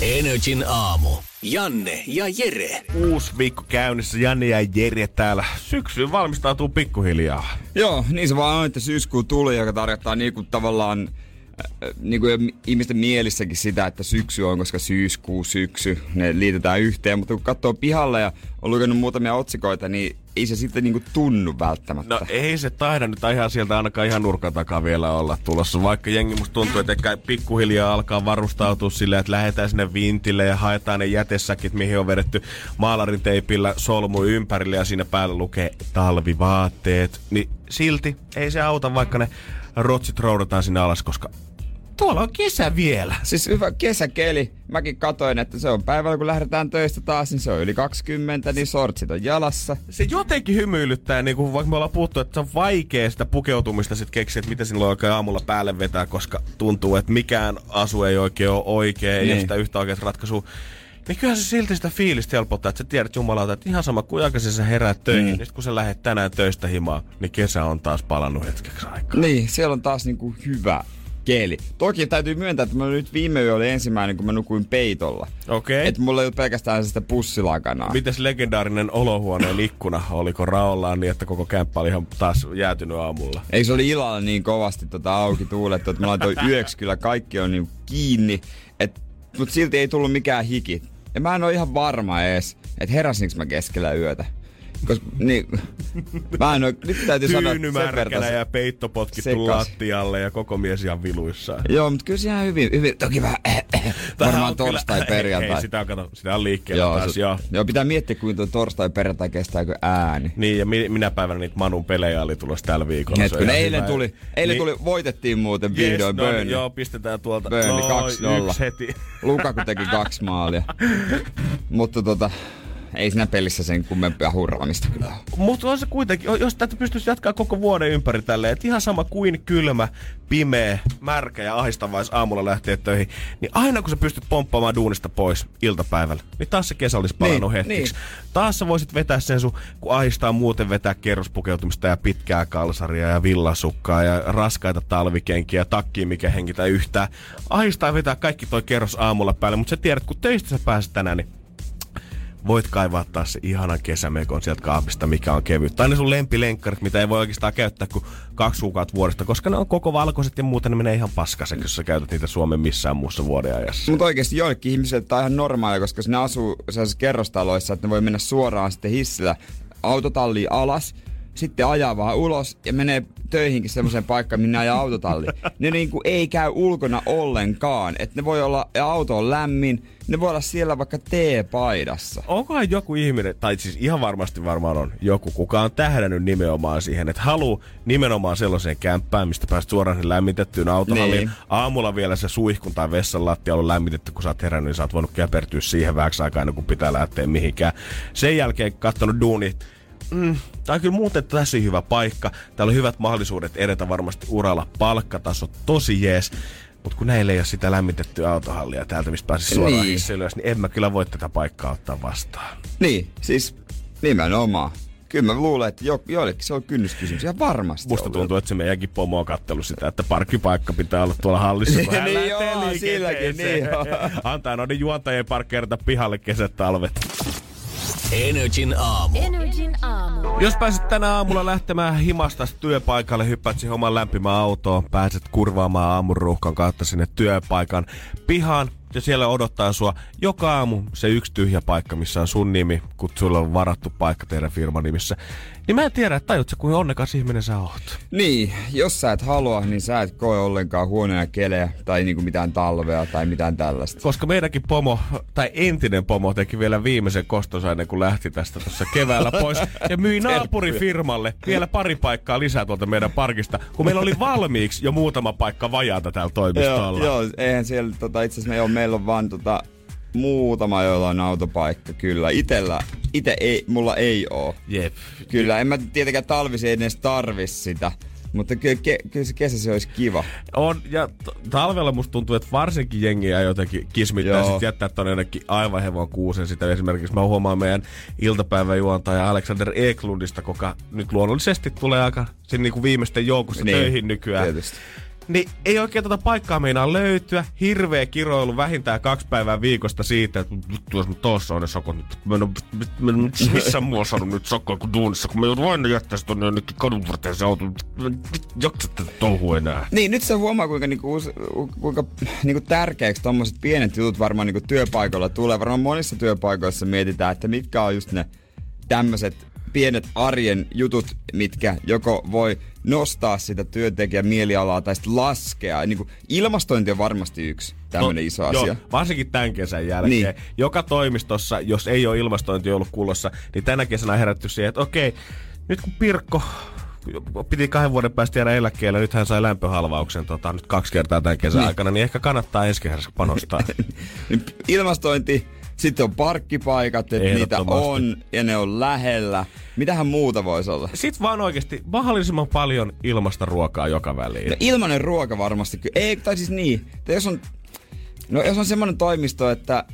Energin aamu. Janne ja Jere. Uusi viikko käynnissä, Janne ja Jere täällä. Syksyyn valmistautuu pikkuhiljaa. Joo, niin se vaan on, että syyskuu tuli, joka tarkoittaa niinku tavallaan niin kuin ihmisten mielissäkin sitä, että syksy on, koska syyskuu, syksy, ne liitetään yhteen. Mutta kun katsoo pihalle ja on lukenut muutamia otsikoita, niin ei se sitten niin kuin tunnu välttämättä. No ei se taida nyt ihan sieltä ainakaan ihan nurkan takaa vielä olla tulossa. Vaikka jengi musta tuntuu, että ehkä pikkuhiljaa alkaa varustautua silleen, että lähdetään sinne vintille ja haetaan ne jätesäkit, mihin on vedetty maalarin teipillä solmu ympärille ja siinä päällä lukee talvivaatteet. Niin silti ei se auta, vaikka ne rotsit roudataan sinne alas, koska tuolla on kesä vielä. Siis hyvä kesäkeli. Mäkin katoin, että se on päivällä, kun lähdetään töistä taas, niin se on yli 20, niin sortsit on jalassa. Se jotenkin hymyilyttää, niin kuin vaikka me ollaan puhuttu, että se on vaikea sitä pukeutumista sitten keksiä, että mitä sinulla oikein aamulla päälle vetää, koska tuntuu, että mikään asu ei oikein ole oikein, niin. ei sitä yhtä oikeaa ratkaisua. Niin kyllähän se silti sitä fiilistä helpottaa, että sä tiedät jumalauta, että ihan sama kuin aikaisin sä heräät töihin, mm. niin kun sä lähdet tänään töistä himaan, niin kesä on taas palannut hetkeksi aikaa. Niin, siellä on taas niinku hyvä keli. Toki täytyy myöntää, että mä nyt viime yö oli ensimmäinen, kun mä nukuin peitolla. Okei. Okay. Että mulla ei ollut pelkästään sitä pussilakanaa. Mites legendaarinen olohuoneen ikkuna? Oliko raollaan niin, että koko kämppä oli ihan taas jäätynyt aamulla? Ei se oli illalla niin kovasti tota auki tuulettu, että mä laitoin yöksi kyllä kaikki on niin kiinni. Et, mut silti ei tullut mikään hiki. Ja mä en ole ihan varma edes, että heräsinkö mä keskellä yötä. Koska, niin, mä en oo, nyt täytyy sanoa sen ja peitto potkittu lattialle ja koko mies ihan viluissa. Joo, mutta kyllä se ihan hyvin, hyvin toki vähän äh, äh, varmaan torstai perjantai. Ei, sitä on, kato, sitä on liikkeellä joo, taas, joo. Joo, pitää miettiä, kuinka torstai perjantai kestääkö ääni. Niin, ja minä päivänä niitä Manun pelejä oli tulossa tällä viikolla. Hetkinen, eilen tuli, eilen niin, tuli, voitettiin muuten vihdoin yes, no, Burnley. Joo, pistetään tuolta. Burnley no, 2-0. heti. Lukaku teki kaksi maalia. mutta tota, ei siinä pelissä sen kummempia hurraamista kyllä Mutta on se kuitenkin, jos tätä pystyisi jatkaa koko vuoden ympäri tälleen, että ihan sama kuin kylmä, pimeä, märkä ja ahistavais aamulla lähtee töihin, niin aina kun sä pystyt pomppaamaan duunista pois iltapäivällä, niin taas se kesä olisi palannut niin, hetkeksi. Niin. Taas sä voisit vetää sen sun, kun ahistaa muuten vetää kerrospukeutumista ja pitkää kalsaria ja villasukkaa ja raskaita talvikenkiä ja takkiin, mikä hengitä yhtään. Ahistaa vetää kaikki toi kerros aamulla päälle, mutta sä tiedät, kun töistä sä pääset tänään, niin voit kaivaa taas se ihanan kesämekon sieltä kaapista, mikä on kevyt. Tai ne sun lempilenkkarit, mitä ei voi oikeastaan käyttää kuin kaksi kuukautta vuodesta, koska ne on koko valkoiset ja muuten ne menee ihan paskaseksi, jos sä käytät niitä Suomen missään muussa vuoden ajassa. Mutta oikeasti joillekin ihmisille tämä on ihan normaalia, koska ne asuu sellaisissa kerrostaloissa, että ne voi mennä suoraan sitten hissillä autotalliin alas, sitten ajaa vaan ulos ja menee töihinkin semmoiseen paikkaan, minne ajaa autotalli. Ne niinku ei käy ulkona ollenkaan. Että ne voi olla, ja auto on lämmin, ne voi olla siellä vaikka T-paidassa. Onkohan joku ihminen, tai siis ihan varmasti varmaan on joku, kuka on tähdännyt nimenomaan siihen, että haluaa nimenomaan sellaiseen kämppään, mistä pääst suoraan lämmitettyyn autohalliin. Niin. Aamulla vielä se suihkun tai vessan lattia on lämmitetty, kun sä oot herännyt, niin sä oot voinut käpertyä siihen vähäksi aikaa ennen kuin pitää lähteä mihinkään. Sen jälkeen katsonut duuni, mm, tämä on kyllä muuten tosi hyvä paikka. Täällä on hyvät mahdollisuudet edetä varmasti uralla. Palkkataso tosi jees. Mutta kun näillä ei ole sitä lämmitettyä autohallia täältä, mistä pääsisi suoraan niin. ylös, niin en mä kyllä voi tätä paikkaa ottaa vastaan. Niin, siis nimenomaan. Kyllä mä luulen, että jo, joillekin se on kynnyskysymys ihan varmasti. Musta ollut. tuntuu, että se meidänkin pomo on kattellut sitä, että parkkipaikka pitää olla tuolla hallissa, kun hän niin joo, silläkin, niin Antaa noiden juontajien parkkeerata pihalle kesät talvet. Energin aamu. Energin aamu. Jos pääset tänä aamulla lähtemään himasta työpaikalle, hyppäät siihen oman lämpimään autoon, pääset kurvaamaan aamun ruuhkan kautta sinne työpaikan pihaan, ja siellä odottaa sua joka aamu se yksi tyhjä paikka, missä on sun nimi, kun sulla on varattu paikka teidän firman nimissä. Niin mä en tiedä, että tajut kuinka onnekas ihminen sä oot. Niin, jos sä et halua, niin sä et koe ollenkaan huonoja kelejä tai niinku mitään talvea tai mitään tällaista. Koska meidänkin pomo, tai entinen pomo teki vielä viimeisen kostonsa ennen kuin lähti tästä tuossa keväällä pois. Ja myi naapurifirmalle vielä pari paikkaa lisää tuolta meidän parkista, kun meillä oli valmiiksi jo muutama paikka vajaata täällä toimistolla. joo, joo, eihän siellä tota, itse asiassa me ei ole meillä on vaan tota, muutama, joilla on autopaikka, kyllä. Itellä, ite ei, mulla ei oo. Jep. Kyllä, en mä tietenkään talvisi edes tarvis sitä. Mutta kyllä, ke, kyllä se kesä se olisi kiva. On, ja t- talvella musta tuntuu, että varsinkin jengiä jotenkin kismittää Joo. sit jättää tonne jonnekin aivan hevon kuusen sitä. Esimerkiksi mä huomaan meidän iltapäiväjuontaja Alexander Eklundista, joka nyt luonnollisesti tulee aika siinä niinku viimeisten joukossa niin, töihin nykyään. Tietysti. Niin ei oikein tätä paikkaa meinaa löytyä. Hirveä kiroilu vähintään kaksi päivää viikosta siitä, että tossa on ne sokot nyt. Mä en missään muu saanut nyt sokkoa kuin duunissa, kun mä joudun aina jättää se tonne jonnekin kadun varteen se auto. Jaksa tätä touhua enää. Niin, nyt se huomaa, kuinka, niinku, kuinka niinku tärkeäksi tommoset pienet jutut varmaan niinku työpaikoilla tulee. Varmaan monissa työpaikoissa mietitään, että mitkä on just ne tämmöiset pienet arjen jutut, mitkä joko voi nostaa sitä työntekijän mielialaa tai sitten laskea. Niin kuin ilmastointi on varmasti yksi tämmöinen no, iso asia. Joo, varsinkin tämän kesän jälkeen. Niin. Joka toimistossa, jos ei ole ilmastointi ollut kunnossa, niin tänä kesänä on herätty siihen, että okei, nyt kun Pirkko piti kahden vuoden päästä jäädä eläkkeelle, nyt hän sai lämpöhalvauksen tota, nyt kaksi kertaa tämän kesän niin. aikana, niin ehkä kannattaa ensi kesässä panostaa. Niin Ilmastointi, sitten on parkkipaikat, että niitä on ja ne on lähellä. Mitähän muuta voisi olla? Sitten vaan oikeasti mahdollisimman paljon ilmasta ruokaa joka väliin. No ilmanen ruoka varmasti kyllä. Ei, tai siis niin. Tai jos on, no jos on semmoinen toimisto, että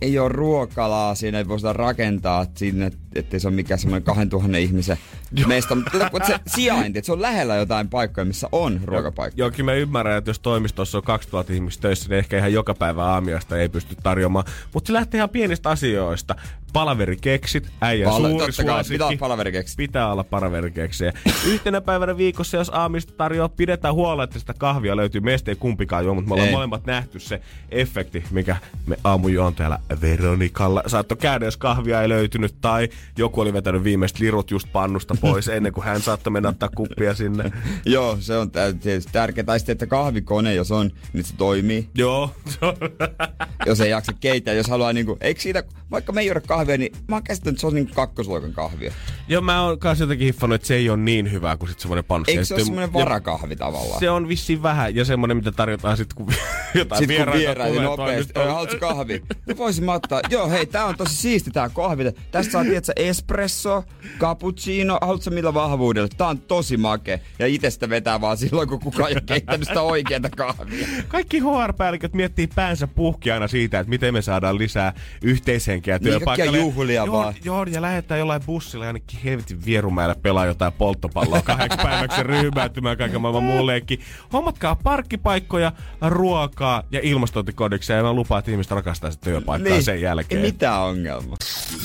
ei ole ruokalaa, siinä ei voi sitä rakentaa sinne, ettei se ole mikään semmoinen 2000 ihmisen meistä. Mutta se sijainti, että se on lähellä jotain paikkoja, missä on ruokapaikka. Joo, kyllä mä ymmärrän, että jos toimistossa on 2000 ihmistä töissä, niin ehkä ihan joka päivä aamiasta ei pysty tarjoamaan. Mutta se lähtee ihan pienistä asioista. Palaverikeksit, äijän Pala- suuri suosikki. pitää olla palaverikeksit. Pitää olla palaverikeksiä. Yhtenä päivänä viikossa, jos aamista tarjoaa, pidetään huolta, että sitä kahvia löytyy. Meistä ei kumpikaan juo, mutta me ollaan Ei. molemmat nähty se efekti, mikä me aamujuon täällä Veronikalla. Saattoi käydä, jos kahvia ei löytynyt, tai joku oli vetänyt viimeiset lirut just pannusta pois ennen kuin hän saattoi mennä ottaa kuppia sinne. Joo, se on tärkeää. Tai sitten, että kahvikone, jos on, niin se toimii. Joo, Jos ei jaksa keittää, jos haluaa niinku, eikö siitä, vaikka me ei juoda kahvia, niin mä oon käsittänyt, että se on niinku kakkosluokan kahvia. Joo, mä oon kanssa jotenkin hiffannut, että se ei ole niin hyvää kuin sit semmonen panssi. Eikö se ole sitten- semmoinen varakahvi tavallaan? Se on vissiin vähän, ja semmonen, mitä tarjotaan sit, kun jotain Sitten kun vieraita vieraita tulee nopeasti, haluatko kahvi? No voisin mä ottaa, joo hei, tää on tosi siisti tää kahvi. Tästä saa, tiedätkö, espresso, cappuccino, haluatko millä vahvuudella? Tää on tosi make. Ja itse sitä vetää vaan silloin, kun kukaan ei ole keittänyt sitä oikeata kahvia. Kaikki HR-päälliköt miettii päänsä puhki aina siitä, että miten me saadaan lisää yhteishenkeä Niin, työpaikalle. Kaikkia juhlia joo, vaan. Joo, ja lähdetään jollain bussilla jonnekin helvetin vierumäelle pelaa jotain polttopalloa kahdeksi päiväksi ryhmäytymään kaiken maailman muun leikki. Hommatkaa parkkipaikkoja, ruokaa ja ilmastointikodiksia ja mä lupaan, että ihmiset rakastaa sitä työpaikkaa niin. sen jälkeen. Ei mitään ongelmaa.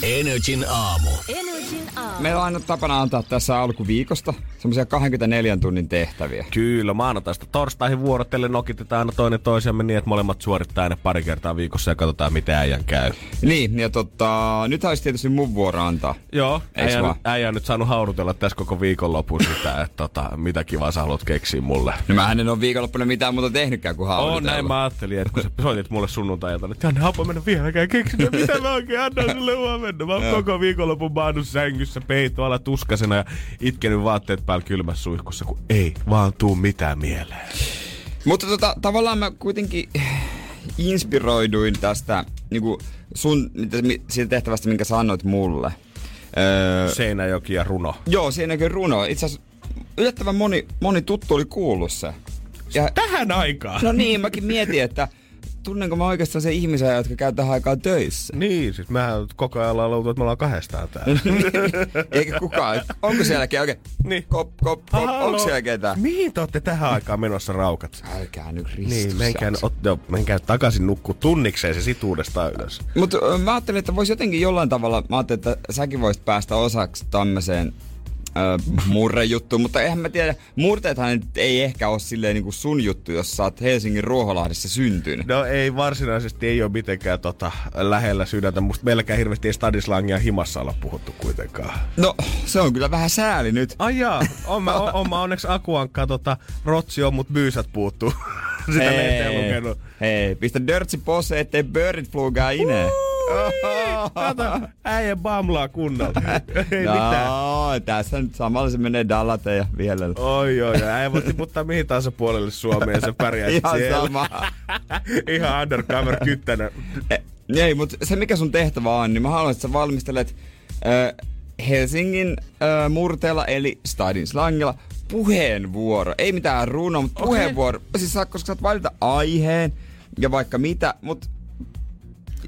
Energin aamu. Energin aamu. Meillä on aina tapana antaa tässä alkuviikosta semmoisia 24 tunnin tehtäviä. Kyllä, maanantaista torstaihin vuorotellen nokitetaan aina toinen toisiamme niin, että molemmat suorittaa aina pari kertaa viikossa ja katsotaan, mitä äijän käy. Niin, ja tota, nyt olisi tietysti mun vuoro antaa. Joo, Eiks äijä, äijä on nyt saanut haudutella tässä koko viikonlopun sitä, että tota, mitä kivaa sä haluat keksiä mulle. No mä en ole viikonloppuna mitään muuta tehnytkään kuin On haudutella. näin mä ajattelin, että kun sä soitit mulle sunnuntailta, että Janne, happo mennä vieläkään keksinyt, mitä mä oikein annan sulle huomenna. Mä oon koko viikonlopun maannut sängyssä peitoalla tuskasena ja itkenyt vaatteet päällä kylmässä suihkussa, kun ei vaan tuu mitään mieleen. Mutta tota, tavallaan mä kuitenkin inspiroiduin tästä niinku sun, siitä tehtävästä, minkä sanoit mulle. Öö, Seinäjoki ja runo. joo, siinäkin runo. Itse asiassa yllättävän moni, moni tuttu oli kuullut se. Ja, Tähän aikaan! no niin, mäkin mietin, että tunnenko mä oikeastaan se ihmisiä, jotka käy tähän aikaan töissä. Niin, siis mehän koko ajan ollaan luultu, että me ollaan kahdestaan täällä. Eikä kukaan. Onko sielläkin oikein? Niin. Kop, kop, kop, onko siellä ketään? Mihin te olette tähän aikaan menossa raukat? Älkää nyt ristus. Niin, menkää, ot, jo, menkää takaisin nukkuu tunnikseen se situudesta ylös. Mutta mä ajattelin, että voisi jotenkin jollain tavalla, mä ajattelin, että säkin voisit päästä osaksi tämmöiseen ö, murrejuttuun, mutta eihän mä tiedä, murteethan ei ehkä ole silleen niin kuin sun juttu, jos sä oot Helsingin Ruoholahdessa syntynyt. No ei varsinaisesti ei ole mitenkään tota, lähellä sydäntä. Musta meilläkään hirveästi ei stadislangia himassa olla puhuttu kuitenkaan. No, se on kyllä vähän sääli nyt. Ai jaa, on mä, on, on mä onneksi Akuankka tota, rotsi on, mut byysät puuttuu. Sitä lehteen lukenut. hei, pistä dörtsi posse, ettei bird flugaa ineen. Kato, äijä bamlaa kunnolla. Ei mitään. No, tässä nyt samalla se menee Dallate ja vielä. Oi, oi, äijä voi tiputtaa mihin tahansa puolelle Suomeen se pärjää Ihan siellä. sama. Ihan undercover kyttänä. E, Ei, mutta se mikä sun tehtävä on, niin mä haluan, että sä valmistelet äh, Helsingin äh, murteella, eli Stadin slangilla, puheenvuoro. Ei mitään runo, mutta puheenvuoro. Siis saat, koska saat valita aiheen ja vaikka mitä, mutta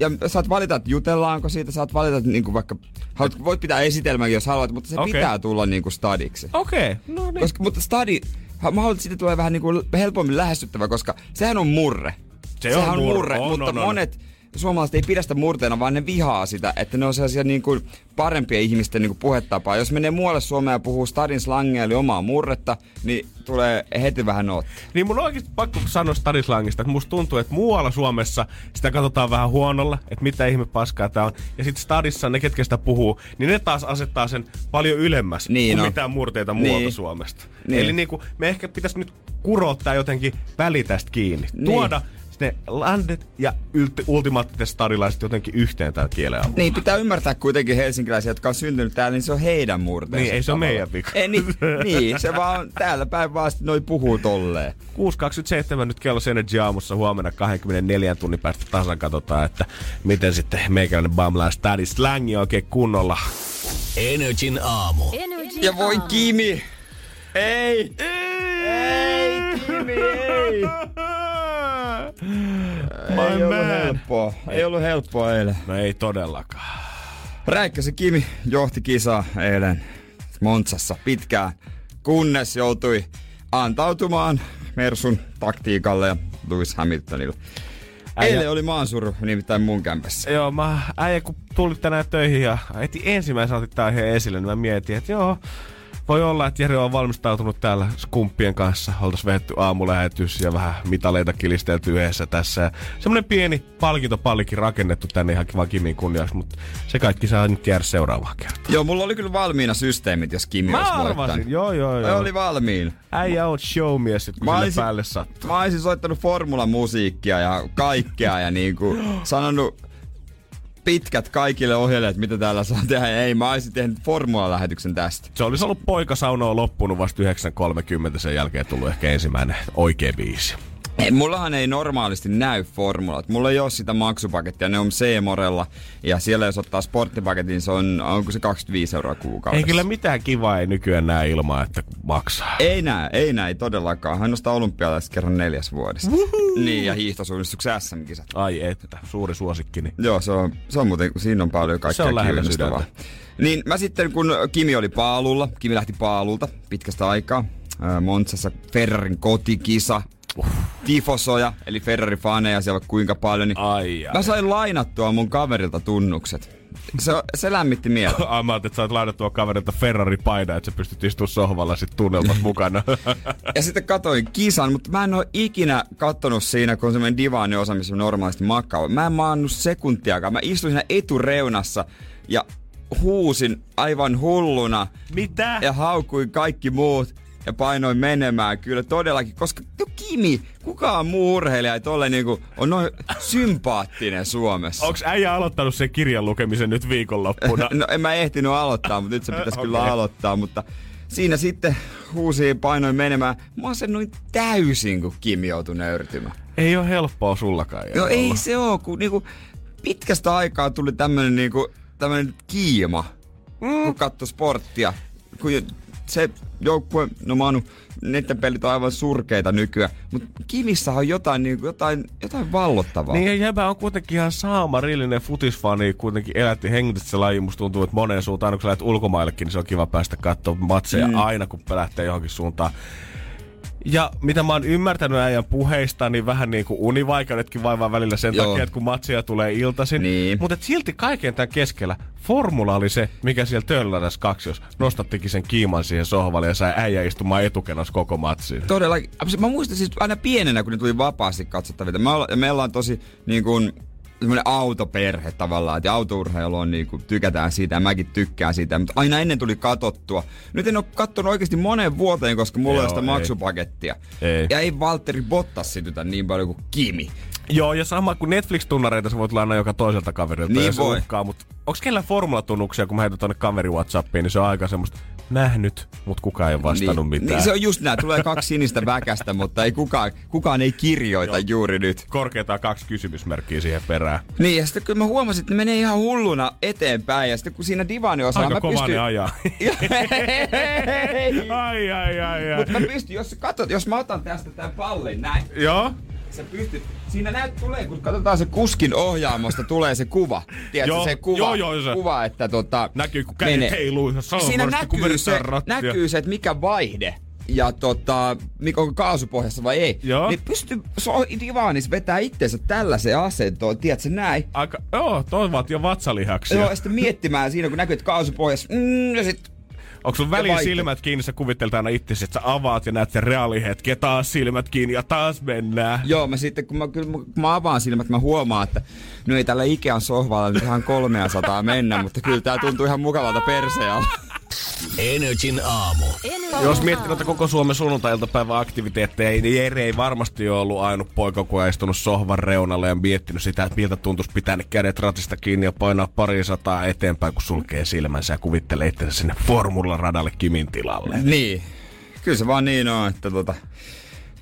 ja saat valita, että jutellaanko siitä, saat valita, että niinku vaikka, haluat, voit pitää esitelmänkin, jos haluat, mutta se Okei. pitää tulla niinku stadiksi. Okei, okay. no niin. Koska, mutta stadi, mä haluan, että siitä tulee vähän niinku helpommin lähestyttävä, koska sehän on murre. Se on Sehän murre. On, mutta on, on. monet suomalaiset ei pidä sitä murteena, vaan ne vihaa sitä, että ne on sellaisia niin kuin parempien ihmisten niin kuin puhetapaa. Jos menee muualle Suomeen ja puhuu stadin slangia, eli omaa murretta, niin tulee heti vähän nootti. Niin mun on oikeasti pakko sanoa Stadislangista, että musta tuntuu, että muualla Suomessa sitä katsotaan vähän huonolla, että mitä ihme paskaa tää on. Ja sitten Stadissa ne, ketkä sitä puhuu, niin ne taas asettaa sen paljon ylemmäs Niin kuin on. mitään murteita muualta Niin. Suomesta. Niin. Eli niinku, me ehkä pitäisi nyt kurottaa jotenkin välitästä kiinni. Niin. Tuoda ne landet ja ultimaattiset stadilaiset jotenkin yhteen täällä kielen avulla. Niin, pitää ymmärtää kuitenkin helsinkiläisiä, jotka on syntynyt täällä, niin se on heidän murteensa. Niin, ei se ole meidän vika. Ei, niin, niin, se vaan täällä päin vaan noi puhuu tolleen. 6.27 nyt kello Energy aamussa huomenna 24 tunnin päästä tasan katsotaan, että miten sitten meikäläinen bamlaa stadi slangi oikein kunnolla. Energin aamu. Ja voi Kimi! Ei! Ei, Kimi, ei! My ei ollut man. helppoa. Ei ollut helppoa eilen. No ei todellakaan. Räikkösen Kimi johti kisaa eilen Montsassa pitkään, kunnes joutui antautumaan Mersun taktiikalle ja Lewis Hamiltonille. Äijä- Eilen oli maansuru, nimittäin mun kämpässä. Joo, mä äijä kun tuli tänään töihin ja heti ensimmäisenä otit tää aiheen esille, niin mä mietin, että joo, voi olla, että Jere on valmistautunut täällä skumppien kanssa. Oltais vehetty aamulähetys ja vähän mitaleita kilistelty yhdessä tässä. Ja semmonen pieni palkintopallikin rakennettu tänne ihan vaan Kimin kunniaksi, mutta se kaikki saa nyt jäädä seuraavaan kertaan. Joo, mulla oli kyllä valmiina systeemit, jos Kimi Mä olisi arvasin, voittanut. joo joo Mä joo. oli valmiina. Äijä on showmies, kun Mä olisin- päälle sattuu. Mä olisin soittanut formulamusiikkia ja kaikkea ja niinku sanonut pitkät kaikille ohjeille, mitä täällä saa tehdä. Ei, mä olisin tehnyt formula-lähetyksen tästä. Se olisi ollut poikasaunoa loppunut vasta 9.30 sen jälkeen tullut ehkä ensimmäinen oikea biisi. Mullahan ei normaalisti näy formulat. Mulla ei ole sitä maksupakettia, ne on C-morella. Ja siellä jos ottaa sporttipaketin, se on, onko se 25 euroa kuukaudessa. Ei kyllä mitään kivaa ei nykyään näe ilman, että maksaa. Ei näe, ei näe, todellakaan. Hän nostaa olympialaiset kerran neljäs vuodesta. Niin, ja hiihtosuunnistuksen SM-kisat. Ai että, suuri suosikkini. Joo, se on, se on muuten, siinä on paljon kaikkea Se on lähellä kiinnostavaa. sydäntä. Niin mä sitten, kun Kimi oli paalulla, Kimi lähti paalulta pitkästä aikaa, Montsassa Ferrarin kotikisa, tifosoja, eli Ferrari-faneja siellä kuinka paljon, niin Ai ai. mä sain lainattua mun kaverilta tunnukset. Se, se lämmitti mieltä. Ai mä että sä oot lainattua kaverilta Ferrari-paida, että sä pystyt istumaan sohvalla sit tunnelmas mukana. Ja sitten katoin kisan, mutta mä en ole ikinä kattonut siinä, kun on semmoinen divaani osa, missä normaalisti makaa. Mä en maannut sekuntiakaan. Mä istuin siinä etureunassa ja huusin aivan hulluna Mitä? ja haukuin kaikki muut ja painoin menemään kyllä todellakin, koska no Kimi, kukaan muu urheilija ei tolle niinku on noin sympaattinen Suomessa. Onks äijä aloittanut sen kirjan lukemisen nyt viikonloppuna? No en mä ehtinyt aloittaa, mutta nyt se pitäisi kyllä Okei. aloittaa, mutta siinä sitten huusiin painoin menemään. Mä asennuin täysin, kun Kimi joutui nöyrtymään. ei ole helppoa sullakaan. No ei olla. se oo, kun niinku pitkästä aikaa tuli tämmönen niinku, tämmönen kiima, mm. kun katsoi sporttia. Kun se joukkue, no Manu, netten pelit on aivan surkeita nykyään, mutta Kimissä on jotain, niinku, jotain, jotain vallottavaa. Niin ja Jäbä on kuitenkin ihan saamarillinen futisfani, kuitenkin elätti hengität se laji. Musta tuntuu, että moneen suuntaan, aina kun sä lähdet ulkomaillekin, niin se on kiva päästä katsomaan matseja mm. aina, kun lähtee johonkin suuntaan. Ja mitä mä oon ymmärtänyt äijän puheista, niin vähän niin kuin univaikeudetkin vaivaa välillä sen Joo. takia, että kun matseja tulee iltaisin. Niin. Mutta silti kaiken tämän keskellä formula oli se, mikä siellä Töllärässä kaksi, jos nostattikin sen kiiman siihen sohvalle ja sai äijä istumaan etukenos koko matsiin. Todella. Mä muistan siis aina pienenä, kun ne tuli vapaasti katsottavia. Me olla, me ollaan tosi niin kuin, semmoinen autoperhe tavallaan, että autourheilu on niin kuin, tykätään siitä ja mäkin tykkään siitä, mutta aina ennen tuli katottua. Nyt en ole kattonut oikeasti moneen vuoteen, koska mulla Joo, ei ole sitä maksupakettia. Ei. Ja ei Valtteri Bottas sytytä niin paljon kuin Kimi. Joo, ja sama kuin Netflix-tunnareita sä voit lainaa joka toiselta kaverilta. Niin voi. Uhkaa, mutta onko kellä formulatunnuksia, kun mä heitän tonne kaveri Whatsappiin, niin se on aika semmoista nähnyt, mutta kukaan ei ole vastannut niin, mitään. Niin se on just näin, tulee kaksi sinistä väkästä, mutta ei kukaan, kukaan ei kirjoita Joo. juuri nyt. Korkeintaan kaksi kysymysmerkkiä siihen perään. Niin, ja sitten kyllä mä huomasin, että ne menee ihan hulluna eteenpäin, ja sitten kun siinä divaaniosalla Aika mä kova pystyn... ne ajaa. ai, ai, ai, ai. Mutta mä pystyn, jos sä katsot, jos mä otan tästä tämän pallin näin, Joo, sä pystyt, siinä näyt tulee, kun katsotaan se kuskin ohjaamosta, tulee se kuva. Tiedätkö, Joo, se kuva, joo, joo, se. kuva että tota, näkyy kun kädet heiluu Siinä näkyy se, näkyy se, että mikä vaihde ja tota, mikä on kaasupohjassa vai ei. Joo. Niin pystyy so, divaanis vetää itsensä tällaiseen asentoon, tiedätkö näin. Aika, joo, toi vaatii jo vatsalihaksia. Joo, ja sitten miettimään siinä, kun näkyy, että kaasupohjassa, mm, ja sit Onko sun väliin silmät kiinni, sä kuvittelet aina itse, että sä avaat ja näet sen reaalihetki ja taas silmät kiinni ja taas mennään. Joo, mä sitten kun mä, kyllä, mä- kun mä avaan silmät, mä huomaan, että no ei tällä Ikean sohvalla nyt ihan 300 mennä, mutta kyllä tää tuntuu ihan mukavalta persealta. Energin aamu. Jos miettii noita koko Suomen sunnuntai-iltapäivän aktiviteetteja, niin Jere ei varmasti ole ollut ainut poika, kun on istunut sohvan reunalle ja miettinyt sitä, että miltä tuntuisi pitää ne kädet ratista kiinni ja painaa pari sataa eteenpäin, kun sulkee silmänsä ja kuvittelee itsensä sinne formularadalle Kimin tilalle. Niin. Kyllä se vaan niin on, että tota...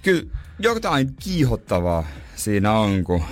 Kyllä jotain kiihottavaa siinä on, kun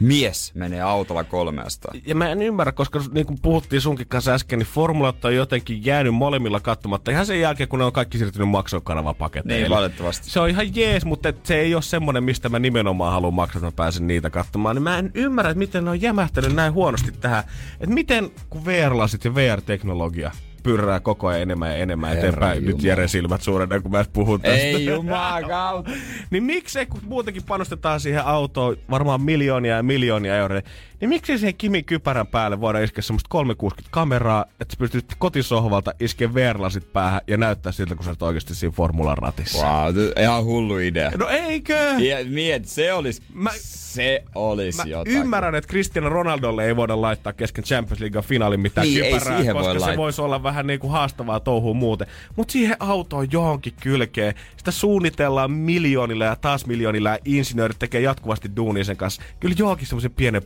mies menee autolla 300. Ja mä en ymmärrä, koska niin kuin puhuttiin sunkin kanssa äsken, niin formulat on jotenkin jäänyt molemmilla katsomatta. Ihan sen jälkeen, kun ne on kaikki siirtynyt maksukanavapaketeille. Niin, valitettavasti. Se on ihan jees, mutta et se ei ole semmonen, mistä mä nimenomaan haluan maksaa, että mä pääsen niitä katsomaan. Niin mä en ymmärrä, että miten ne on jämähtänyt näin huonosti tähän. Että miten, kun VR-lasit ja VR-teknologia pyrrää koko ajan enemmän ja enemmän Herra eteenpäin. Nyt Jumala. Jere silmät suurena, kun mä puhun tästä. Ei jumakauta. niin miksei, kun muutenkin panostetaan siihen autoon varmaan miljoonia ja miljoonia euroja, niin miksi siihen Kimin kypärän päälle voidaan iskeä semmoista 360 kameraa, että sä pystyt kotisohvalta iskeä VR-lasit päähän ja näyttää siltä, kun sä oot oikeasti siinä formulan ratissa. Wow, ihan hullu idea. No eikö? Ja miet, se olisi, Mä- se olisi Mä jotain. ymmärrän, että Cristiano Ronaldolle ei voida laittaa kesken Champions League finaalin mitään Niin, kypärää, koska voi se laittaa. voisi olla vähän niin kuin haastavaa touhua muuten. Mutta siihen autoon johonkin kylkeen, sitä suunnitellaan miljoonilla ja taas miljoonilla ja insinöörit tekee jatkuvasti duunia sen kanssa. Kyllä johonkin semmoisen pienen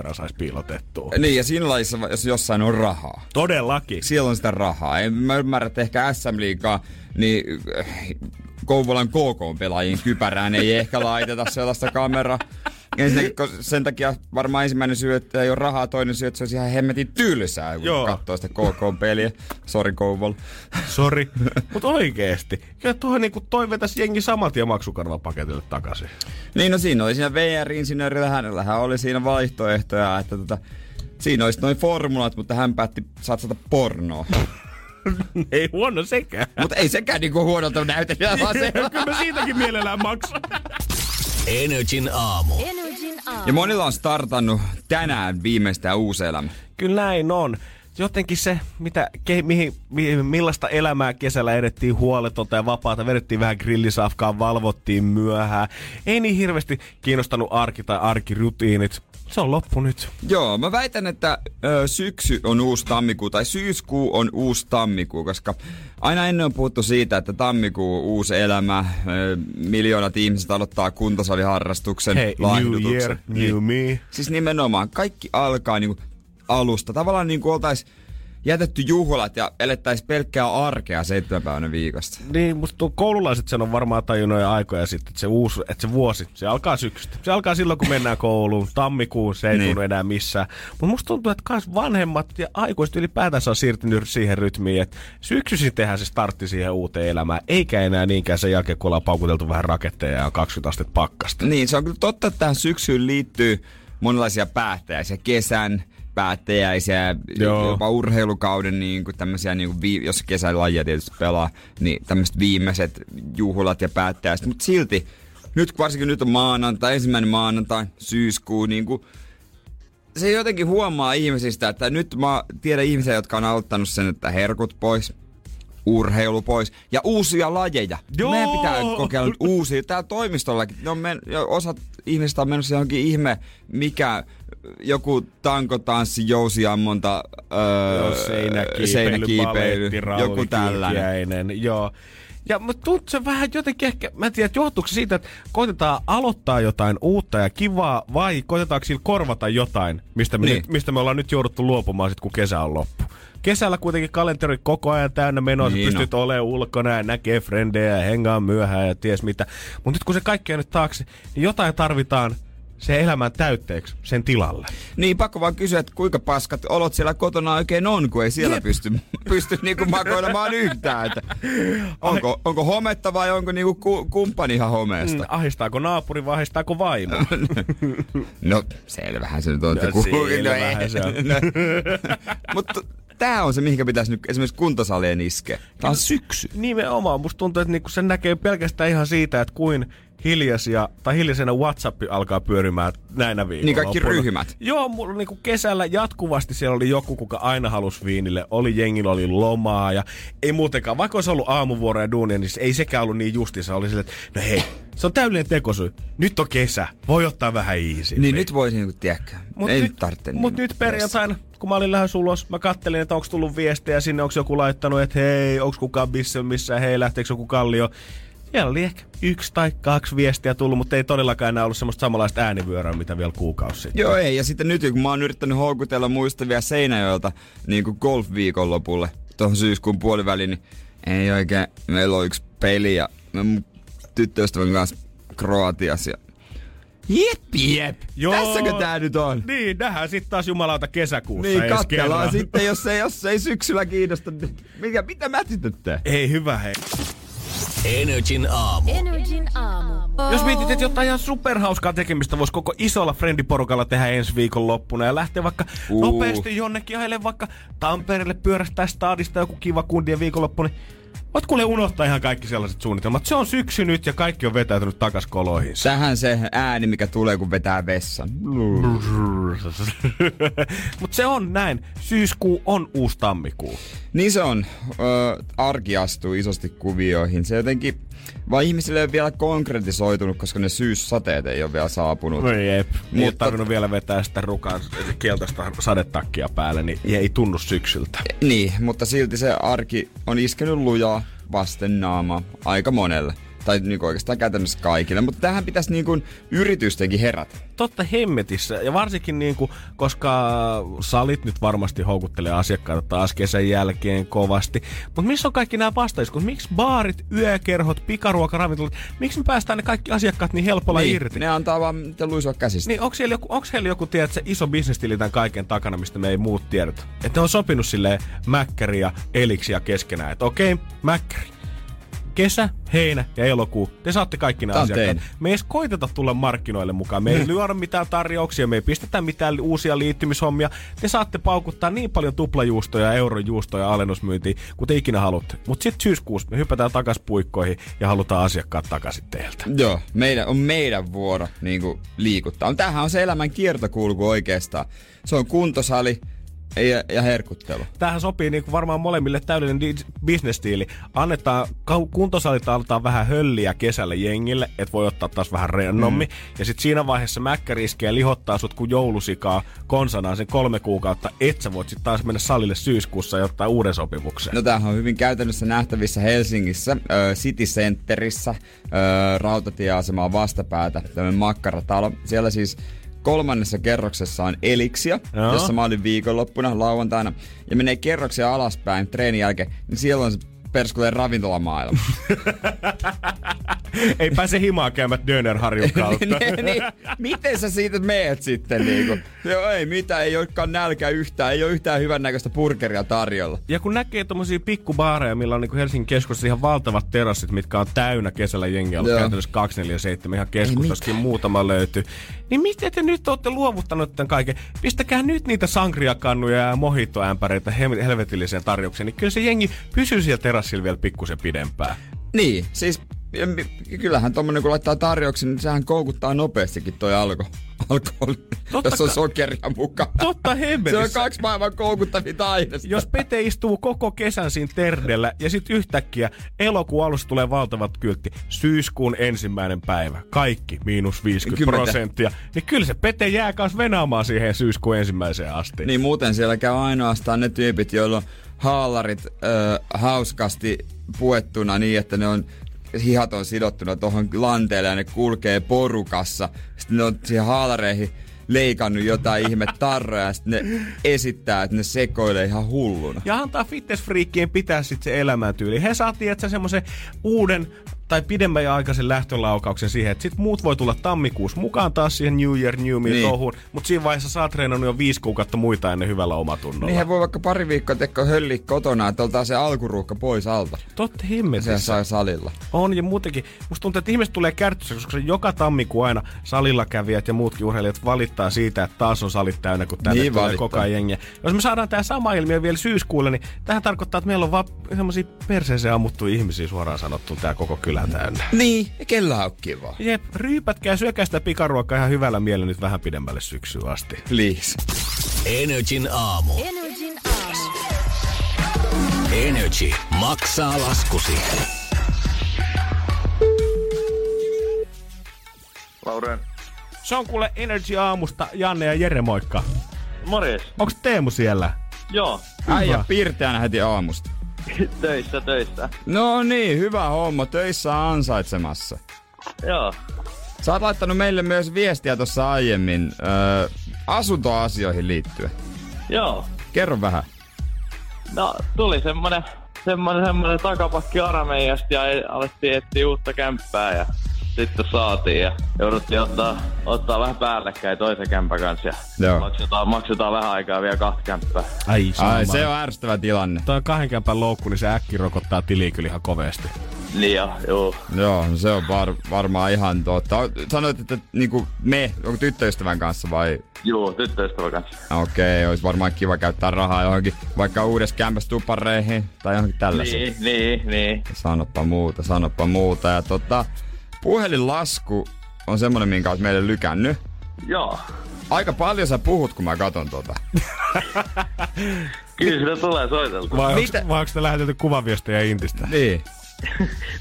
pallokameran saisi piilotettua. Niin, ja siinä lajissa, jos jossain on rahaa. Todellakin. Siellä on sitä rahaa. En mä ymmärrä, että ehkä SM Liigaa, niin äh, Kouvolan KK-pelaajien kypärään ei ehkä laiteta sellaista kameraa. Ensinnäkin, sen takia varmaan ensimmäinen syy, että ei ole rahaa, toinen syy, että se olisi ihan hemmetin tylsää, kun Joo. katsoo sitä KK-peliä. Sori Kouvola. Sori. Mutta oikeesti. Kyllä toi, niinku, toi vetäisi jengi samat ja maksukarvapaketille takaisin. Niin no siinä oli siinä VR-insinöörillä, hänellähän oli siinä vaihtoehtoja, että tota, siinä olisi noin formulat, mutta hän päätti satsata pornoa. ei huono sekään. mutta ei sekään niinku huonolta näytä, Kyllä mä siitäkin mielellään maksan. Energin aamu. Energin aamu. Ja monilla on startannut tänään viimeistään uusi elämä. Kyllä näin on. Jotenkin se, mitä, ke, mihin, mihin, millaista elämää kesällä edettiin huoletonta ja vapaata, vedettiin vähän grillisafkaa, valvottiin myöhään. Ei niin hirveästi kiinnostanut arki tai arkirutiinit. Se on loppu nyt. Joo, mä väitän, että ö, syksy on uusi tammikuu tai syyskuu on uusi tammikuu, koska aina ennen on puhuttu siitä, että tammikuu uusi elämä, ö, miljoonat ihmiset aloittaa kuntosaliharrastuksen, Hei, new year, Niin. new me. Siis nimenomaan kaikki alkaa niinku alusta. Tavallaan niin kuin oltais jätetty juhlat ja elettäisiin pelkkää arkea seitsemän päivänä viikosta. Niin, musta tuo koululaiset sen on varmaan tajunnut jo aikoja sitten, että se, uusi, että se vuosi, se alkaa syksystä. Se alkaa silloin, kun mennään kouluun. Tammikuun se ei Niin. tunnu enää missään. Mutta musta tuntuu, että kans vanhemmat ja aikuiset ylipäätänsä on siirtynyt siihen rytmiin, että syksyisin tehdään se startti siihen uuteen elämään, eikä enää niinkään sen jälkeen, kun ollaan paukuteltu vähän raketteja ja on 20 astetta pakkasta. Niin, se on kyllä totta, että tähän syksyyn liittyy monenlaisia päättäjäisiä. Kesän päättäjäisiä, Joo. jopa urheilukauden niin kuin tämmöisiä, niin kuin vi- jos kesälajia tietysti pelaa, niin tämmöiset viimeiset juhlat ja päättäjäiset. Mutta silti, nyt varsinkin nyt on maanantai, ensimmäinen maanantai, syyskuu, niin kuin, se jotenkin huomaa ihmisistä, että nyt mä tiedän ihmisiä, jotka on aloittanut sen, että herkut pois, urheilu pois ja uusia lajeja. Joo! Meidän pitää kokeilla nyt uusia. Täällä toimistollakin, ne on men, osat ihmistä on menossa johonkin ihme, mikä joku tankotanssi, jousiammonta, öö, seinäkiipeily, seinäkiipeily joku tällainen. Joo. Ja mutta tuntuu se vähän jotenkin ehkä, mä en tiedä, johtuuko se siitä, että koitetaan aloittaa jotain uutta ja kivaa, vai koitetaanko sillä korvata jotain, mistä me, Niin. nyt, mistä me ollaan nyt jouduttu luopumaan sit, kun kesä on loppu. Kesällä kuitenkin kalenteri koko ajan täynnä menoa, niin pystyt olemaan ulkona ja näkee frendejä ja hengaa myöhään ja ties mitä. Mutta nyt kun se kaikki on nyt taakse, niin jotain tarvitaan se elämän täytteeksi, sen tilalle. Niin, pakko vaan kysyä, että kuinka paskat olot siellä kotona oikein on, kun ei siellä Jep. pysty, pysty niinku makoilemaan yhtään. Että onko, onko hometta vai onko niinku ku, kumppani ihan homeesta? Mm, ahistaako naapuri vai ahistaako vaimo? No, selvähän se nyt on. No, ku- selvähän se on. Mutta tää on se, mihinkä pitäisi nyt esimerkiksi kuntosalien iskeä. Tää on syksy. Nimenomaan. Musta tuntuu, että niinku se näkee pelkästään ihan siitä, että kuin hiljaisia, tai hiljaisena WhatsApp alkaa pyörimään näinä viikolla. Niin kaikki ryhmät. Joo, mulla niinku kesällä jatkuvasti siellä oli joku, kuka aina halusi viinille. Oli jengillä, oli lomaa ja ei muutenkaan. Vaikka olisi ollut aamuvuoro ja duunia, niin ei sekään ollut niin justiinsa. Oli silleen, että no hei, se on täydellinen tekosyy. Nyt on kesä. Voi ottaa vähän easy. Niin nyt voisi niinku, tiedäkö, Mut ei nyt, tarvitse. mut niin nyt perjantaina, kun mä olin lähes ulos, mä kattelin, että onko tullut viestejä sinne, onko joku laittanut, että hei, onko kukaan bissel missään, hei, lähteekö joku kallio. Siellä oli ehkä yksi tai kaksi viestiä tullut, mutta ei todellakaan enää ollut semmoista samanlaista äänivyöryä, mitä vielä kuukausi sitten. Joo ei, ja sitten nyt kun mä oon yrittänyt houkutella muistavia Seinäjoelta niin kuin golf-viikonlopulle tuohon syyskuun puoliväliin, niin ei oikein, meillä on yksi peli ja me tyttöystävän kanssa Kroatiassa. Ja... Jep, jep. Joo. Tässäkö tää nyt on? Niin, nähdään sitten taas jumalauta kesäkuussa Niin, katsellaan sitten, jos ei, jos ei syksyllä kiinnosta. niin Mikä, mitä mä sitten teen? Ei hyvä hei. Energin aamu. Energin aamu. Jos mietit, että jotain ihan superhauskaa tekemistä voisi koko isolla friendiporukalla tehdä ensi viikon loppuna ja lähteä vaikka Uu. nopeasti jonnekin ajelemaan vaikka Tampereelle pyörästää stadista joku kiva kundien viikonloppu, niin voit kuule unohtaa ihan kaikki sellaiset suunnitelmat. Se on syksy nyt ja kaikki on vetäytynyt takas koloihinsa. Tähän se ääni, mikä tulee, kun vetää vessan. Mutta se on näin. Syyskuu on uusi tammikuu. Niin se on. Ö, arki astuu isosti kuvioihin. Se jotenkin, vaan ihmisille ei ole vielä konkretisoitunut, koska ne syyssateet ei ole vielä saapunut. No jep. Mutta- tarvinnut vielä vetää sitä rukan kieltäistä sadetakkia päälle, niin ei tunnu syksyltä. Niin, mutta silti se arki on iskenyt lujaa vasten naamaa aika monelle. Tai niin oikeastaan käytännössä kaikille. Mutta tähän pitäisi niin kuin yritystenkin herätä. Totta hemmetissä. Ja varsinkin niin kuin, koska salit nyt varmasti houkuttelee asiakkaita taas kesän jälkeen kovasti. Mutta missä on kaikki nämä vastaiskut? Miksi baarit, yökerhot, pikaruokaravintolat, miksi me päästään ne kaikki asiakkaat niin helpolla niin, irti? ne antaa vaan te luisua käsistä. Niin onko heillä joku, onks heillä joku tiedät, se iso bisnestili tämän kaiken takana, mistä me ei muut tiedetä? Että ne on sopinut silleen mäkkäri ja eliksiä keskenään. Että okei, mäkkäri. Kesä, heinä ja elokuu. Te saatte kaikki nämä asiakkaat. teidän. Me ei edes koiteta tulla markkinoille mukaan. Me ei lyödä mitään tarjouksia, me ei pistetä mitään uusia liittymishommia. Te saatte paukuttaa niin paljon tuplajuustoja ja eurojuustoja alennusmyyntiin, kuin te ikinä haluatte. Mutta sitten syyskuussa me hypätään takas puikkoihin ja halutaan asiakkaat takaisin teiltä. Joo, meidän, on meidän vuoro niin liikuttaa. Tämähän on se elämän kiertokulku oikeastaan. Se on kuntosali ja, ja herkuttelu. Tähän sopii niin kuin varmaan molemmille täydellinen di- bisnestiili. Annetaan, kuntosalit annetaan vähän hölliä kesällä jengille, että voi ottaa taas vähän rennommin. Mm. Ja sitten siinä vaiheessa mäkkäri iskee lihottaa sut kuin joulusikaa konsanaan sen kolme kuukautta, et sä voit sitten taas mennä salille syyskuussa ja ottaa uuden sopimuksen. No tämähän on hyvin käytännössä nähtävissä Helsingissä, ö, City Centerissä, ö, rautatieasemaa vastapäätä, tämmöinen makkaratalo. Siellä siis kolmannessa kerroksessa on Eliksia, Joo. jossa mä olin viikonloppuna lauantaina. Ja menee kerroksia alaspäin treenin jälkeen, niin siellä on se perskuleen ravintolamaailma. Ei pääse himaa käymät Dönerharjun kautta. niin, niin, miten sä siitä meet sitten? Niinku? Joo, ei mitään, ei olekaan nälkä yhtään, ei ole yhtään hyvännäköistä burgeria tarjolla. Ja kun näkee tommosia pikkubaareja, millä on niin Helsingin keskustassa ihan valtavat terassit, mitkä on täynnä kesällä jengiä, ollut käytännössä 247, ihan keskustassakin muutama löytyy. Niin miten te nyt olette luovuttanut tämän kaiken? Pistäkää nyt niitä sangriakannuja ja mojitoämpäreitä hem- helvetilliseen tarjoukseen, niin kyllä se jengi pysyy siellä terassilla vielä pikkusen pidempään. Niin, siis kyllähän tommonen kun laittaa tarjouksen, niin sehän koukuttaa nopeastikin toi alko. Alkoholi, Totta jos on sokeria mukaan. Totta Se on kaksi maailman koukuttavinta aineista. Jos Pete istuu koko kesän siinä terdellä ja sitten yhtäkkiä elokuun alussa tulee valtavat kyltti. Syyskuun ensimmäinen päivä. Kaikki miinus 50 Kymmentä. prosenttia. Niin kyllä se Pete jää kanssa venaamaan siihen syyskuun ensimmäiseen asti. Niin muuten siellä käy ainoastaan ne tyypit, joilla on haalarit ö, hauskasti puettuna niin, että ne on hihat on sidottuna tuohon lanteelle ja ne kulkee porukassa. Sitten ne on siihen haalareihin leikannut jotain ihme tarroja ja sitten ne esittää, että ne sekoilee ihan hulluna. Ja antaa fitnessfriikkien pitää sitten se elämäntyyli. He saatiin, että semmoisen uuden tai pidemmän ja aikaisen lähtölaukauksen siihen, että sit muut voi tulla tammikuussa mukaan taas siihen New Year, New Me Niin. touhuun, mutta siinä vaiheessa sä oot treenannut jo viisi kuukautta muita ennen hyvällä omatunnolla. Niin he voi vaikka pari viikkoa tekko hölli kotona, että oltaan se alkuruuhka pois alta. Totta Se himmetissä. saa salilla. On ja muutenkin. Musta tuntuu, että ihmiset tulee kärtyssä, koska se joka tammikuu aina salilla kävijät ja muutkin urheilijat valittaa siitä, että taas on salit täynnä, kun tänne Niin tulee valittaa. koko ajan jengiä. Jos me saadaan tämä sama ilmiö vielä syyskuulle, niin tähän tarkoittaa, että meillä on vaan semmosia perseeseen ammuttuja ihmisiä suoraan sanottu tää koko kylän täynnä. Niin, ja kellä on kiva. Jep, ryypätkää ja syökää sitä pikaruokaa ihan hyvällä mielellä nyt vähän pidemmälle syksyyn asti. Please. Energin aamu. Energin aamu. Energy maksaa laskusi. Lauren. Se on kuule Energy aamusta Janne ja Jere moikka. Morjes. Onks Teemu siellä? Joo. Äijä pirteänä heti aamusta. töissä, töissä. No niin, hyvä homma. Töissä ansaitsemassa. Joo. Sä oot laittanut meille myös viestiä tuossa aiemmin öö, asuntoasioihin liittyen. Joo. Kerro vähän. No, tuli semmonen, semmonen, semmonen takapakki Arameijasta ja alettiin etsiä uutta kämppää ja sitten saatiin ja jouduttiin ottaa, ottaa vähän päällekkäin toisen kämpän kanssa ja Joo. maksetaan, maksetaan vähän aikaa vielä kahta kämppää. Ai, Ai, se on ärsyttävä tilanne. Toi kahden kämpän loukku, niin se äkki rokottaa tiliin kyllä ihan koveasti. Niin jo, juu. Joo, no se on var, varmaan ihan totta. Sanoit, että niinku me, onko tyttöystävän kanssa vai? Juu, tyttöystävän kanssa. Okei, olisi varmaan kiva käyttää rahaa johonkin, vaikka uudessa kämpässä tuppareihin tai johonkin tällaisiin. Niin, niin, niin. Sanoppa muuta, sanoppa muuta. Ja tota, puhelinlasku on semmonen, minkä oot meille lykännyt. Joo. Aika paljon sä puhut, kun mä katon tota. Kyllä sitä tulee soiteltu. Vai onks, Mitä? vai onks te lähetetty kuvaviestejä Intistä? Niin.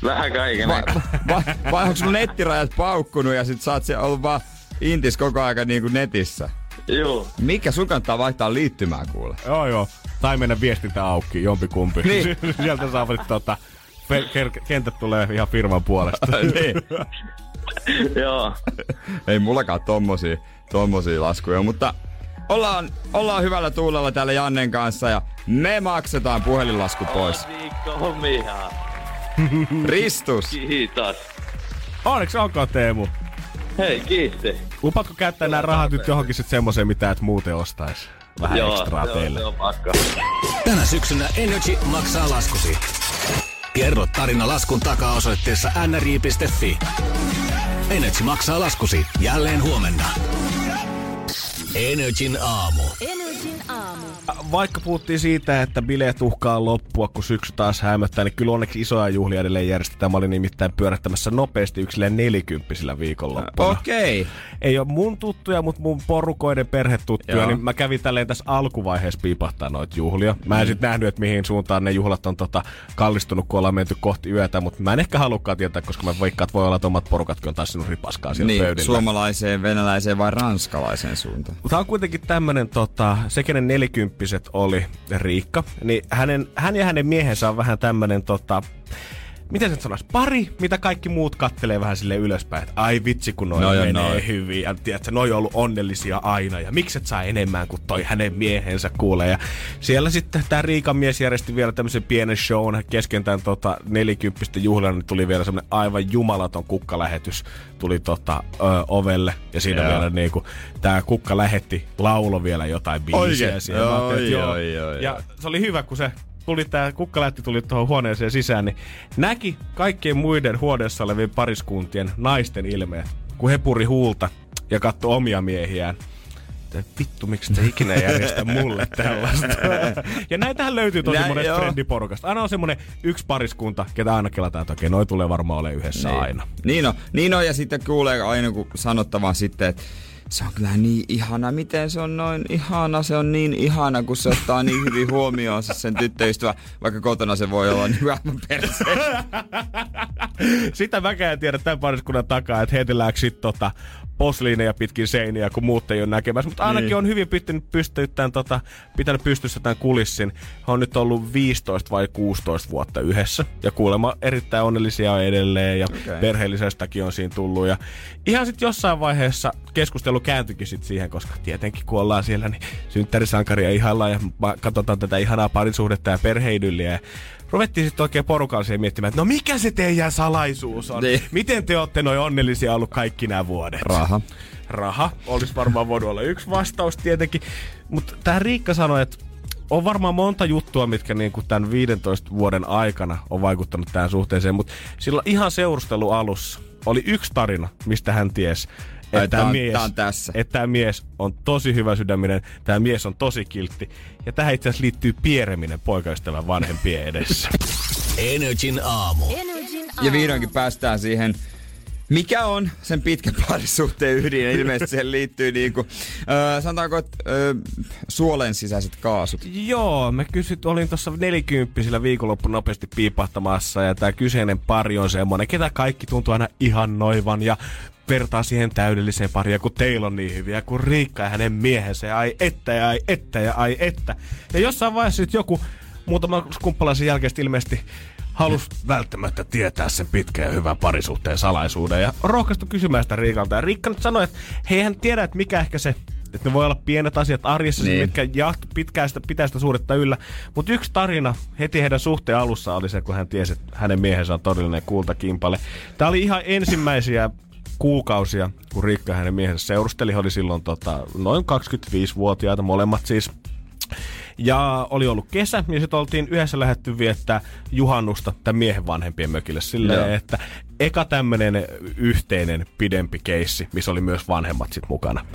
Vähän kaiken. Vai, vai, vai onko sun nettirajat paukkunut ja sit sä oot siellä ollut vaan intis koko aika niinku netissä? Juu. Mikä sun kannattaa vaihtaa liittymää kuule? Joo joo. Tai mennä viestintä auki, jompikumpi. Niin. Sieltä saavat tota, pe- ker- kentät tulee ihan firman puolesta. niin. Joo. Ei mullakaan tommosia, tommosia laskuja, mutta ollaan, ollaan hyvällä tuulella täällä Jannen kanssa ja me maksetaan puhelinlasku pois. Hommia. Ristus! Kiitos. Onneksi olkoon Teemu. Hei, kiitti. Lupaatko käyttää nämä rahat nyt johonkin sit semmoseen, mitä et muuten ostais? Vähän Joo, ekstraa joo, teille. Pakko. Tänä syksynä Energy maksaa laskusi. Kerro tarina laskun takaa osoitteessa nri.fi. Energy maksaa laskusi jälleen huomenna. Energin aamu. Energin aamu. Vaikka puhuttiin siitä, että bileet uhkaa loppua, kun syksy taas hämöttää, niin kyllä onneksi isoja juhlia edelleen järjestetään. Mä olin nimittäin pyörättämässä nopeasti yksilleen nelikymppisillä viikonloppuna. Okei. Okay. Ei ole mun tuttuja, mutta mun porukoiden perhetuttuja, Joo. niin mä kävin tälleen tässä alkuvaiheessa piipahtaa noita juhlia. Mä en sit nähnyt, että mihin suuntaan ne juhlat on tota kallistunut, kun ollaan menty kohti yötä, mutta mä en ehkä halukkaan tietää, koska mä veikkaan, että voi olla, että omat porukatkin on taas sinun ripaskaa siellä Niin, pöydillä. suomalaiseen, venäläiseen vai ranskalaiseen suuntaan? Mutta on kuitenkin tämmönen, tota, se kenen nelikymppiset oli Riikka, niin hänen, hän ja hänen miehensä on vähän tämmönen, tota, miten se nyt sanoisi, pari, mitä kaikki muut kattelee vähän sille ylöspäin, että ai vitsi kun noi Noi on menee noi. hyvin, ja tiedätkö, noi on ollut onnellisia aina, ja mikset saa enemmän kuin toi hänen miehensä kuulee, ja siellä sitten tämä Riikan mies järjesti vielä tämmöisen pienen shown kesken tämän tota, nelikymppisten juhlan, niin tuli vielä semmoinen aivan jumalaton kukkalähetys, tuli tota, ö, ovelle, ja siinä Joo. vielä niinku, tämä kukka lähetti laulo vielä jotain biisiä Oikein? että Oi, joo. oi, oi, ja oi. se oli hyvä, kun se tuli tää kukkalähti tuli tuohon huoneeseen sisään, niin näki kaikkien muiden huoneessa olevien pariskuntien naisten ilmeet, kun he puri huulta ja katsoi omia miehiään. että vittu, miksi te ikinä järjestä mulle tällaista. ja näitähän löytyy tosi Nä- monesta joo. frendiporukasta. Aina on semmonen yksi pariskunta, ketä aina kelataan, että okei, noi tulee varmaan olemaan yhdessä Niin. aina. Niin on, niin on, ja sitten kuulee aina kun sanottavan sitten, että se on kyllä niin ihana, miten se on noin ihana, se on niin ihana, kun se ottaa niin hyvin huomioon se sen tyttöystävä, vaikka kotona se voi olla niin aivan perseestä. Sitä mäkään en tiedä tämän pariskunnan takaa, että heitelläänkö sit tota posliineja pitkin seiniä, kun muut ei ole näkemässä. Mutta ainakin Niin. on hyvin pitänyt, pystynyt tämän, tota, pitänyt pystyssä tämän kulissin. He on nyt ollut 15 vai 16 vuotta yhdessä. Ja kuulemma erittäin onnellisia on edelleen ja okay. Perheellisestäkin on siinä tullut. Ja ihan sitten jossain vaiheessa keskustelu kääntyikin sit siihen, koska tietenkin kun ollaan siellä, niin synttärisankaria ihaillaan ja katsotaan tätä ihanaa parisuhdetta ja perheidylliä. Ja ruvettiin sitten oikein porukalla siihen miettimään, että no mikä se teidän salaisuus on? Niin. Miten te olette noin onnellisia ollut kaikki nämä vuodet? Raha. Raha. Olisi varmaan voinut olla yksi vastaus tietenkin. Mutta tämä Riikka sanoi, että on varmaan monta juttua, mitkä niinku tämän 15 vuoden aikana on vaikuttanut tähän suhteeseen, mutta silloin ihan seurustelu alussa oli yksi tarina, mistä hän tiesi, että tämä on- mies, tää on tässä. että tämä mies on tosi hyvä sydäminen, tämä mies on tosi kiltti. Ja tähän itse asiassa liittyy piereminen poikaystävän vanhempien edessä. Energin aamu. Energin aamu. Ja vihdoinkin päästään siihen, mikä on sen pitkän parisuhteen ydin. Ilmeisesti siihen liittyy niinku, öö, sanotaanko, että öö, suolen sisäiset kaasut. Joo, mä kysyt, olin tuossa nelikymppisillä viikonloppu nopeasti piipahtamassa ja tämä kyseinen pari on semmonen, ketä kaikki tuntuu aina ihan noivan ja vertaa siihen täydelliseen pariin, kun teillä on niin hyviä, kuin Riikka ja hänen miehensä, ja ai että ja ai että ja ai että. Ja jossain vaiheessa sit joku muutama skumppalaisen jälkeen ilmeisesti halusi välttämättä tietää sen pitkän ja hyvän parisuhteen salaisuuden. Ja rohkaistu kysymään sitä Riikalta. Ja Riikka nyt sanoi, että he eihän tiedä, että mikä ehkä se että ne voi olla pienet asiat arjessa, niin. Mitkä jaht, pitkää sitä, pitää sitä suhdetta yllä. Mutta yksi tarina heti heidän suhteen alussa oli se, kun hän tiesi, että hänen miehensä on todellinen kultakimpale. Tämä oli ihan ensimmäisiä kuukausia, kun Riikka ja hänen miehensä seurusteli. He oli silloin tota, noin 25-vuotiaita molemmat siis. Ja oli ollut kesä, ja sitten oltiin yhdessä lähetty viettää juhannusta tämän miehen vanhempien mökille silleen, Joo. että eka tämmönen yhteinen pidempi keissi, missä oli myös vanhemmat sit mukana.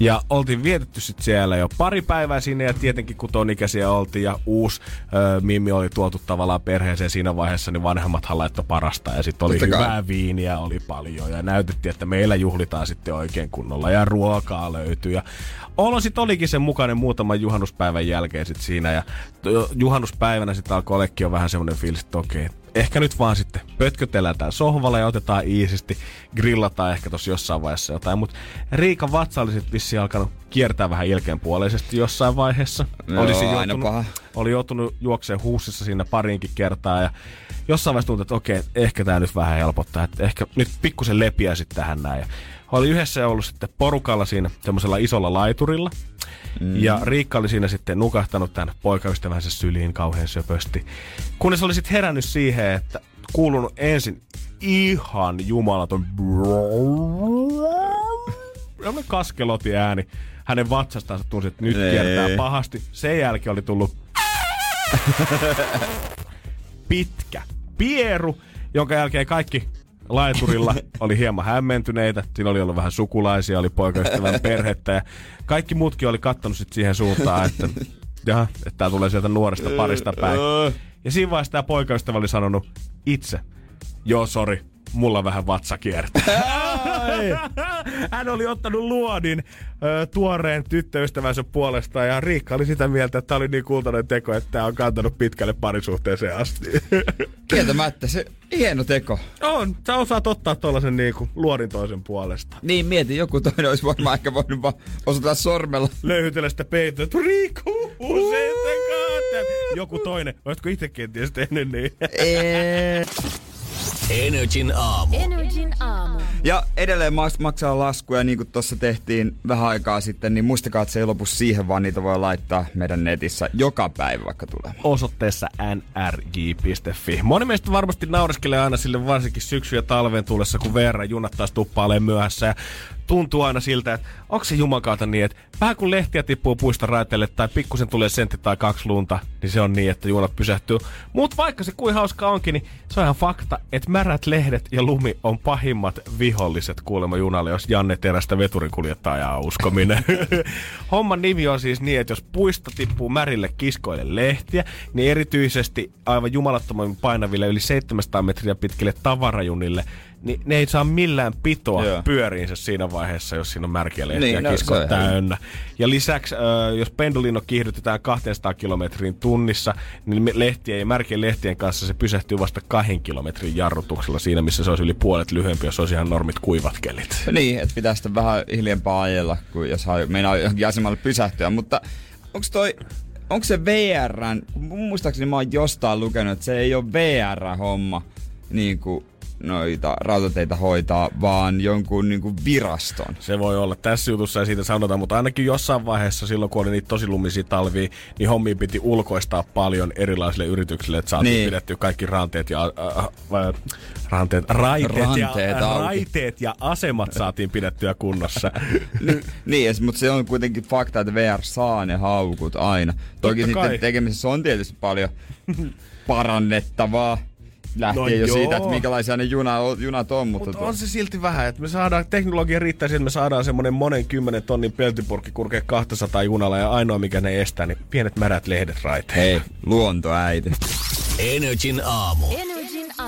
Ja oltiin vietetty sit siellä jo pari päivää sinne ja tietenkin kun ton ikäisiä oltiin ja uusi ö, Mimmi oli tuotu tavallaan perheeseen siinä vaiheessa, niin vanhemmathan laittoi parasta ja sitten oli Totta kai. hyvää viiniä oli paljon ja näytettiin, että meillä juhlitaan sitten oikein kunnolla ja ruokaa löytyy ja Olo sit olikin sen mukainen muutaman juhannuspäivän jälkeen sit siinä ja juhannuspäivänä sitten alkoi ollekin jo vähän semmoinen fiilis, että okei, ehkä nyt vaan sitten pötkötellään tää sohvalla ja otetaan iisisti, grillataan ehkä tossa jossain vaiheessa jotain, mutta Riikan vatsa oli sitten vissiin alkanut kiertää vähän ilkeenpuoleisesti jossain vaiheessa. Joo, oli siinä aina joutunut, paha. oli joutunut juokseen huussissa siinä parinkin kertaa ja jossain vaiheessa tuntui, että okei, ehkä tämä nyt vähän helpottaa, että ehkä nyt pikkusen lepiä sitten tähän näin. Ja oli yhdessä ollut sitten porukalla siinä semmoisella isolla laiturilla. Mm. Ja Riikka oli siinä sitten nukahtanut tämän poikaystävänsä syliin kauhean söpösti. Kunnes oli sitten herännyt siihen, että kuulunut ensin ihan jumalaton semmoinen kaskeloti ääni hänen vatsastansa tunsi, että nyt Ei. kiertää pahasti. Sen jälkeen oli tullut pitkä pieru, jonka jälkeen kaikki laiturilla oli hieman hämmentyneitä. Siinä oli ollut vähän sukulaisia, oli poikaystävän perhettä ja kaikki muutkin oli kattonut sit siihen suuntaan, että jaha, että tää tulee sieltä nuoresta parista päin. Ja siinä vaiheessa tämä poikaystävä oli sanonut itse, joo sori, mulla vähän vatsa kiertää. Hän oli ottanut luodin ö, tuoreen tyttöystävänsä puolesta ja Riikka oli sitä mieltä, että tämä oli niin kultainen teko, että tämä on kantanut pitkälle parisuhteeseen asti. Kieltämättä, se hieno teko. on, sä osaat ottaa tuollaisen niinku luodin toisen puolesta. Niin, mieti, joku toinen olisi varmaan ehkä voinut vaan osoittaa sormella. Löyhytellä sitä peittoa, että Riikku, usein Joku toinen, olisitko itse kenties tehnyt niin? Eee. Energin aamu. Energin aamu. Ja edelleen maks- maksaa laskuja, niin kuin tuossa tehtiin vähän aikaa sitten, niin muistakaa, että se ei lopu siihen, vaan niitä voi laittaa meidän netissä joka päivä vaikka tulemaan. osoitteessa nrj.fi. Moni meistä varmasti naureskelee aina sille varsinkin syksy- ja talven tullessa, kun VR junat taas tuppailee myöhässä ja tuntuu aina siltä, että onko se jumakaata niin, että vähän kun lehtiä tippuu puista raiteille tai pikkusen tulee sentti tai kaksi lunta, niin se on niin, että junat pysähtyy. Mutta vaikka se kuin hauska onkin, niin se on ihan fakta, että märät lehdet ja lumi on pahimmat viholliset kuulemma junalle, jos Janne Terästä veturinkuljettajaa uskominen. Homman nimi on siis niin, että jos puista tippuu märille kiskoille lehtiä, niin erityisesti aivan jumalattoman painaville yli 700 metriä pitkille tavarajunille niin ne ei saa millään pitoa Joo. pyöriinsä siinä vaiheessa, jos siinä on märkiä lehtiä Niin, no, no, täynnä. Ja lisäksi, äh, jos pendulino kiihdytetään 200 kilometrin tunnissa, niin lehtien ja märkien lehtien kanssa se pysähtyy vasta kahden kilometrin jarrutuksella siinä, missä se olisi yli puolet lyhyempi, jos olisi ihan normit kuivat kelit. Niin, että pitää sitten vähän hiljempaa ajella, kun jos meinaa johonkin asemalle pysähtyä. Mutta onko toi, onko se kun muistaakseni mä oon jostain lukenut, että se ei ole VR-homma, niin kuin noita rautateitä hoitaa, vaan jonkun niin kuin viraston. Se voi olla. Tässä jutussa ei siitä sanota, mutta ainakin jossain vaiheessa silloin, kun oli niitä tosi lumisia talvia, niin hommi piti ulkoistaa paljon erilaisille yrityksille, että saatiin Niin. pidettyä kaikki ranteet ja äh, äh, ranteet, raiteet, Ranteet ja, auki. raiteet ja asemat saatiin pidettyä kunnossa. Niin, ja mutta se on kuitenkin fakta, että VR saa ne haukut aina. Toki Totta sitten kai. tekemisessä on tietysti paljon parannettavaa. Lähtien No jo joo. siitä, että minkälaisia ne juna, junat on. Mutta, tuo- on se silti vähän, että me saadaan, teknologia riittää siihen, että me saadaan semmonen monen kymmenen tonnin peltipurkki kurkea 200 junalla ja ainoa mikä ne estää, niin pienet märät lehdet raiteen. Hei, luontoäiti. Energin aamu. Aamu.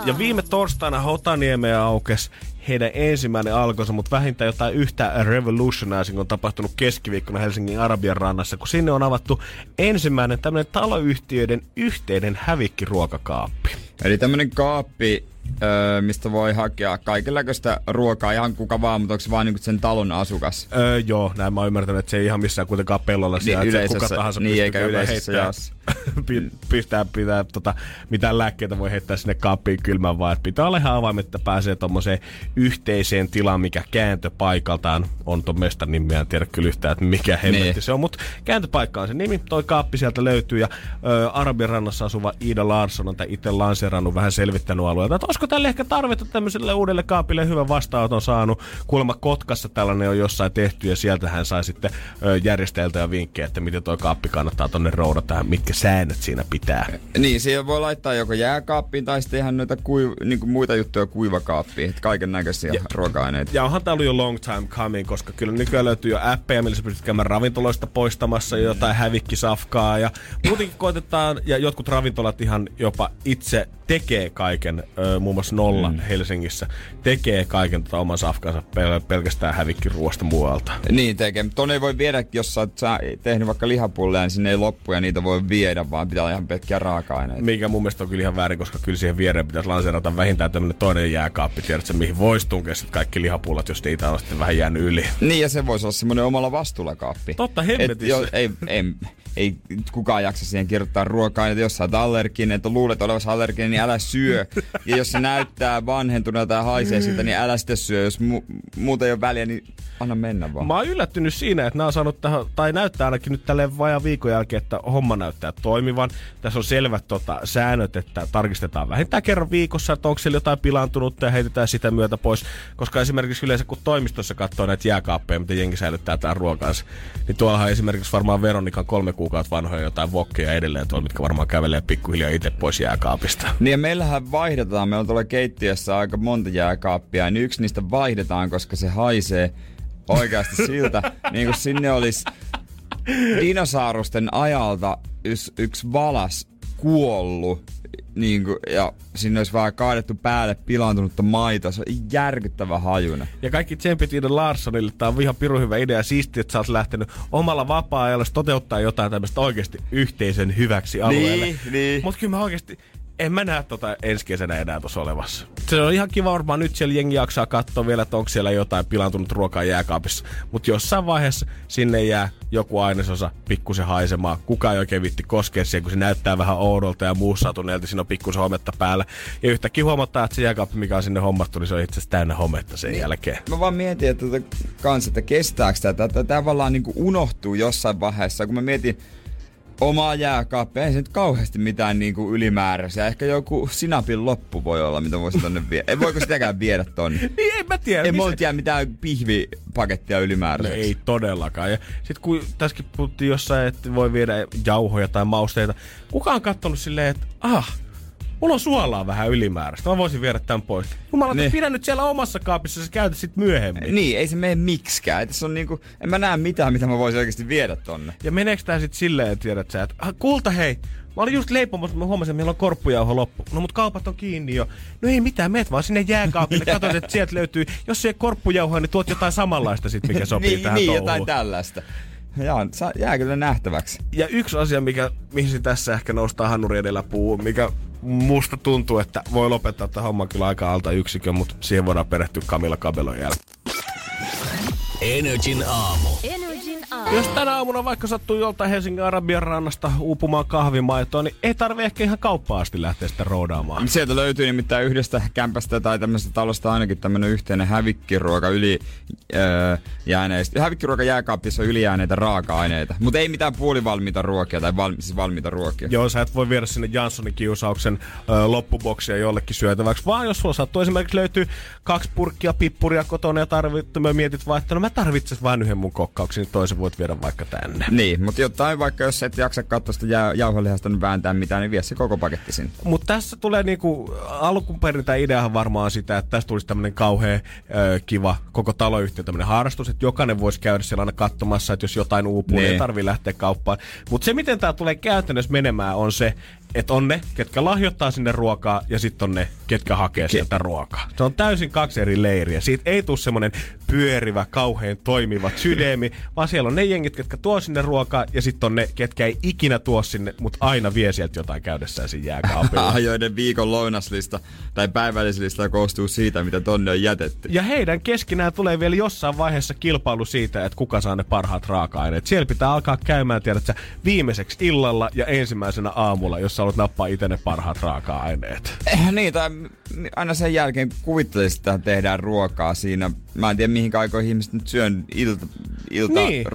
Ja viime torstaina Hotaniemeen aukes heidän ensimmäinen alkonsa, mutta vähintään jotain yhtä revolutionizing on tapahtunut keskiviikkona Helsingin Arabian rannassa, kun sinne on avattu ensimmäinen tämmöinen taloyhtiöiden yhteinen hävikkiruokakaappi. Eli tämmönen kaappi, öö, mistä voi hakea kaikenlaista ruokaa, ihan kuka vaan, mutta onko se vaan niinku sen talon asukas? Öö, joo, näin mä oon ymmärtänyt, että se ei ihan missään kuitenkaan pellolla siellä, että se kuka tahansa niin, eikä yleisessä jaossa. pi- pistää, pitää, tota, mitään lääkkeitä voi heittää sinne kaappiin kylmään, vaan että pitää olla ihan avaimet, että pääsee tommoseen yhteiseen tilaan, mikä kääntöpaikaltaan on ton mestan nimi, mä en tiedä kyllä yhtään, että mikä hemmetti Niin. se on, mutta kääntöpaikka on se nimi, toi kaappi sieltä löytyy ja ö, Arabian rannassa asuva Ida Larsson on tämän itse lanseerannut, vähän selvittänyt alueelta, että olisiko tälle ehkä tarvetta tämmöiselle uudelle kaapille, hyvän vastaanoton saanut. Kuulemma Kotkassa tällainen on jossain tehty ja sieltä hän sai sitten järjestäjältä ja vinkkejä, että miten toi kaappi kannattaa tonne roudata ja mitkä säännöt siinä pitää. Niin, siihen voi laittaa joko jääkaappiin tai sitten ihan noita kuiv- niinku muita juttuja kuivakaappiin. Että kaiken näköisiä ruoka-aineita. Ja onhan tää ollut jo long time coming, koska kyllä nykyään löytyy jo appeja, millä sä pystyt käymään ravintoloista poistamassa jotain hävikkisafkaa. Ja muutenkin koitetaan, ja jotkut ravintolat ihan jopa itse tekee kaiken, ö, muun muassa Nolla mm. Helsingissä, tekee kaiken tota oman safkansa pel- pelkästään hävikkiruosta muualta. Niin tekee, mutta tonne ei voi viedä, jos sä oot sä tehnyt vaikka lihapulleja, niin sinne ei loppu ja niitä voi viedä, vaan pitää olla ihan pelkkiä raaka-aineita. Mikä mun mielestä on kyllä ihan väärin, koska kyllä siihen viereen pitäisi lanseerata vähintään tämmönen toinen jääkaappi, tiedätkö, mihin voisi tunkea kaikki lihapullat, jos niitä on sitten vähän jäänyt yli. Niin, ja se voisi olla semmoinen omalla vastuulla kaappi. Totta Et hemmetissä. jo, ei, ei, ei kukaan jaksa siihen kirjoittaa ruoka-aineita. Jos sä oot allerginen, että luulet olevasi allerginen, niin älä syö. Ja jos se näyttää vanhentuneelta ja haisee siltä, niin älä sitten syö. Jos mu- muuta ei ole väliä, niin anna mennä vaan. Mä oon yllättynyt siinä, että nämä on saanut tähän, tai näyttää ainakin nyt tälleen vajaan viikon jälkeen, että homma näyttää toimivan. Tässä on selvät tota, säännöt, että tarkistetaan vähintään kerran viikossa, että onko siellä jotain pilaantunutta ja heitetään sitä myötä pois. Koska esimerkiksi yleensä kun toimistossa katsoo näitä jääkaappeja, mitä jengi säilyttää täällä ruokansa, niin tuollahan esimerkiksi varmaan Veronikan kolme kuukautta vanhoja jotain vokkeja edelleen tuolla, mitkä varmaan kävelee pikkuhiljaa itse pois jääkaapista. Niin ja meillähän vaihdetaan, meillä on tuolla keittiössä aika monta jääkaappia, niin yksi niistä vaihdetaan, koska se haisee oikeasti siltä, niin kuin sinne olisi dinosaurusten ajalta yksi, yksi valas kuollut, niin kuin, ja sinne olisi vähän kaadettu päälle pilaantunutta maitoa. Se on järkyttävä hajuna. Ja kaikki tsempit Ida Larssonille. Tää on ihan pirun hyvä idea. Siistiä, että sä oot lähtenyt omalla vapaa-ajalla toteuttaa jotain tämmöistä oikeasti yhteisön hyväksi alueelle. Niin, niin. Mutta kyllä mä oikeasti, en mä näe tota ensi kesänä enää tuossa olevassa. Se on ihan kiva varmaan nyt siellä jengi jaksaa katsoa vielä, että onko siellä jotain pilantunut ruokaa jääkaapissa. Mutta jossain vaiheessa sinne jää joku ainesosa pikkusen haisemaan. Kukaan ei oikein vitti koskea siihen, kun se näyttää vähän oudolta ja muussautuneelta. Siinä on pikkusen hometta päällä. Ja yhtäkkiä huomattaa, että se jääkaappi, mikä on sinne hommattu, niin se on itse asiassa täynnä hometta sen jälkeen. Mä vaan mietin, että tota, kans, että kestääkö tätä. Tämä tavallaan niin unohtuu jossain vaiheessa. Kun mä mietin omaa jääkaappia, ei se nyt kauheasti mitään niin kuin ylimääräisiä. Ehkä joku sinapin loppu voi olla, mitä voisi tonne viedä. Ei voiko sitäkään viedä tonne? Niin, en mä tiedä. Ei missä- mulla tiedä mitään pihvipakettia No ylimääräiseksi. ei todellakaan. Ja sit kun tässäkin puhuttiin jossain, että voi viedä jauhoja tai mausteita, kuka on kattonut silleen, että ah, mulla on suolaa vähän ylimääräistä, mä voisin viedä tämän pois. Jumala, niin. Niin. pidä nyt siellä omassa kaapissa, sä käytät sit myöhemmin. Niin, ei se mene miksikään. Et se on niinku, en mä näe mitään, mitä mä voisin oikeasti viedä tonne. Ja meneekö tää sit silleen, tiedät sä, että "Ah, kulta hei, Mä olin just leipomassa, mä huomasin, että meillä on korppujauho loppu. No mut kaupat on kiinni jo. No ei mitään, meet vaan sinne jääkaapille, katsot, että sieltä löytyy. Jos se ei korppujauhoa, niin tuot jotain samanlaista sit, mikä sopii niin, tähän niin touhuun. jotain tällaista. Jaa, jää kyllä nähtäväksi. Ja yksi asia, mikä, mihin se tässä ehkä noustaa Hannuri edellä puu, mikä musta tuntuu, että voi lopettaa tämä homma kyllä aika alta yksikön, mutta siihen voidaan perehtyä Kamilla Kabelon jälkeen. Energin aamu. Energin aamu. Jos tänä aamuna vaikka sattuu joltain Helsingin Arabian rannasta uupumaan kahvimaitoa, niin ei tarvi ehkä ihan kauppaan asti lähteä sitä roodaamaan. Sieltä löytyy nimittäin yhdestä kämpästä tai tämmöisestä talosta ainakin tämmönen yhteinen hävikkiruoka yli öö, jääneistä. Hävikkiruoka jääkaapissa on ylijääneitä raaka-aineita, mutta ei mitään puolivalmiita ruokia tai val, siis valmiita ruokia. Joo, sä et voi viedä sinne Janssonin kiusauksen ö, loppuboksia jollekin syötäväksi, vaan jos sulla sattuu esimerkiksi löytyy kaksi purkkia pippuria kotona ja tarvittu, mä mietit vaan, että no mä tarvitsen vain yhden mun kokkauksen, niin toisen voit viedä vaikka tänne. Niin, mutta jotain vaikka jos et jaksa katsoa sitä jää, jauholihasta niin vääntää mitään, niin vie se koko paketti sinne. Mutta tässä tulee niinku, alkuperin tämä ideahan varmaan sitä, että tässä tulisi tämmöinen kauhean ö, kiva koko taloyhtiö tämmöinen harrastus, että jokainen voisi käydä siellä aina katsomassa, että jos jotain uupuu, niin, Niin. ei tarvii lähteä kauppaan. Mutta se, miten tämä tulee käytännössä menemään, on se, että on ne, ketkä lahjoittaa sinne ruokaa, ja sitten on ne, ketkä hakee sieltä ruokaa. Se on täysin kaksi eri leiriä. Siitä ei tule semmoinen pyörivä, kauhean toimiva sydämi, vaan siellä on ne jengit, ketkä tuo sinne ruokaa, ja sitten on ne, ketkä ei ikinä tuo sinne, mutta aina vie sieltä jotain käydessään siinä jääkaapilla. Ah, joiden viikon lounaslista tai päivällislista koostuu siitä, mitä tonne on jätetty. Ja heidän keskinään tulee vielä jossain vaiheessa kilpailu siitä, että kuka saa ne parhaat raaka-aineet. Siellä pitää alkaa käymään, tiedätkö, viimeiseksi illalla ja ensimmäisenä aamulla, jos sä haluat nappaa itse ne parhaat raaka-aineet. Eh, niin, tai aina sen jälkeen kuvittelisin, että tehdään ruokaa siinä. Mä en tiedä, mihin aikoihin ihmiset nyt syön ilta, ilta Niin,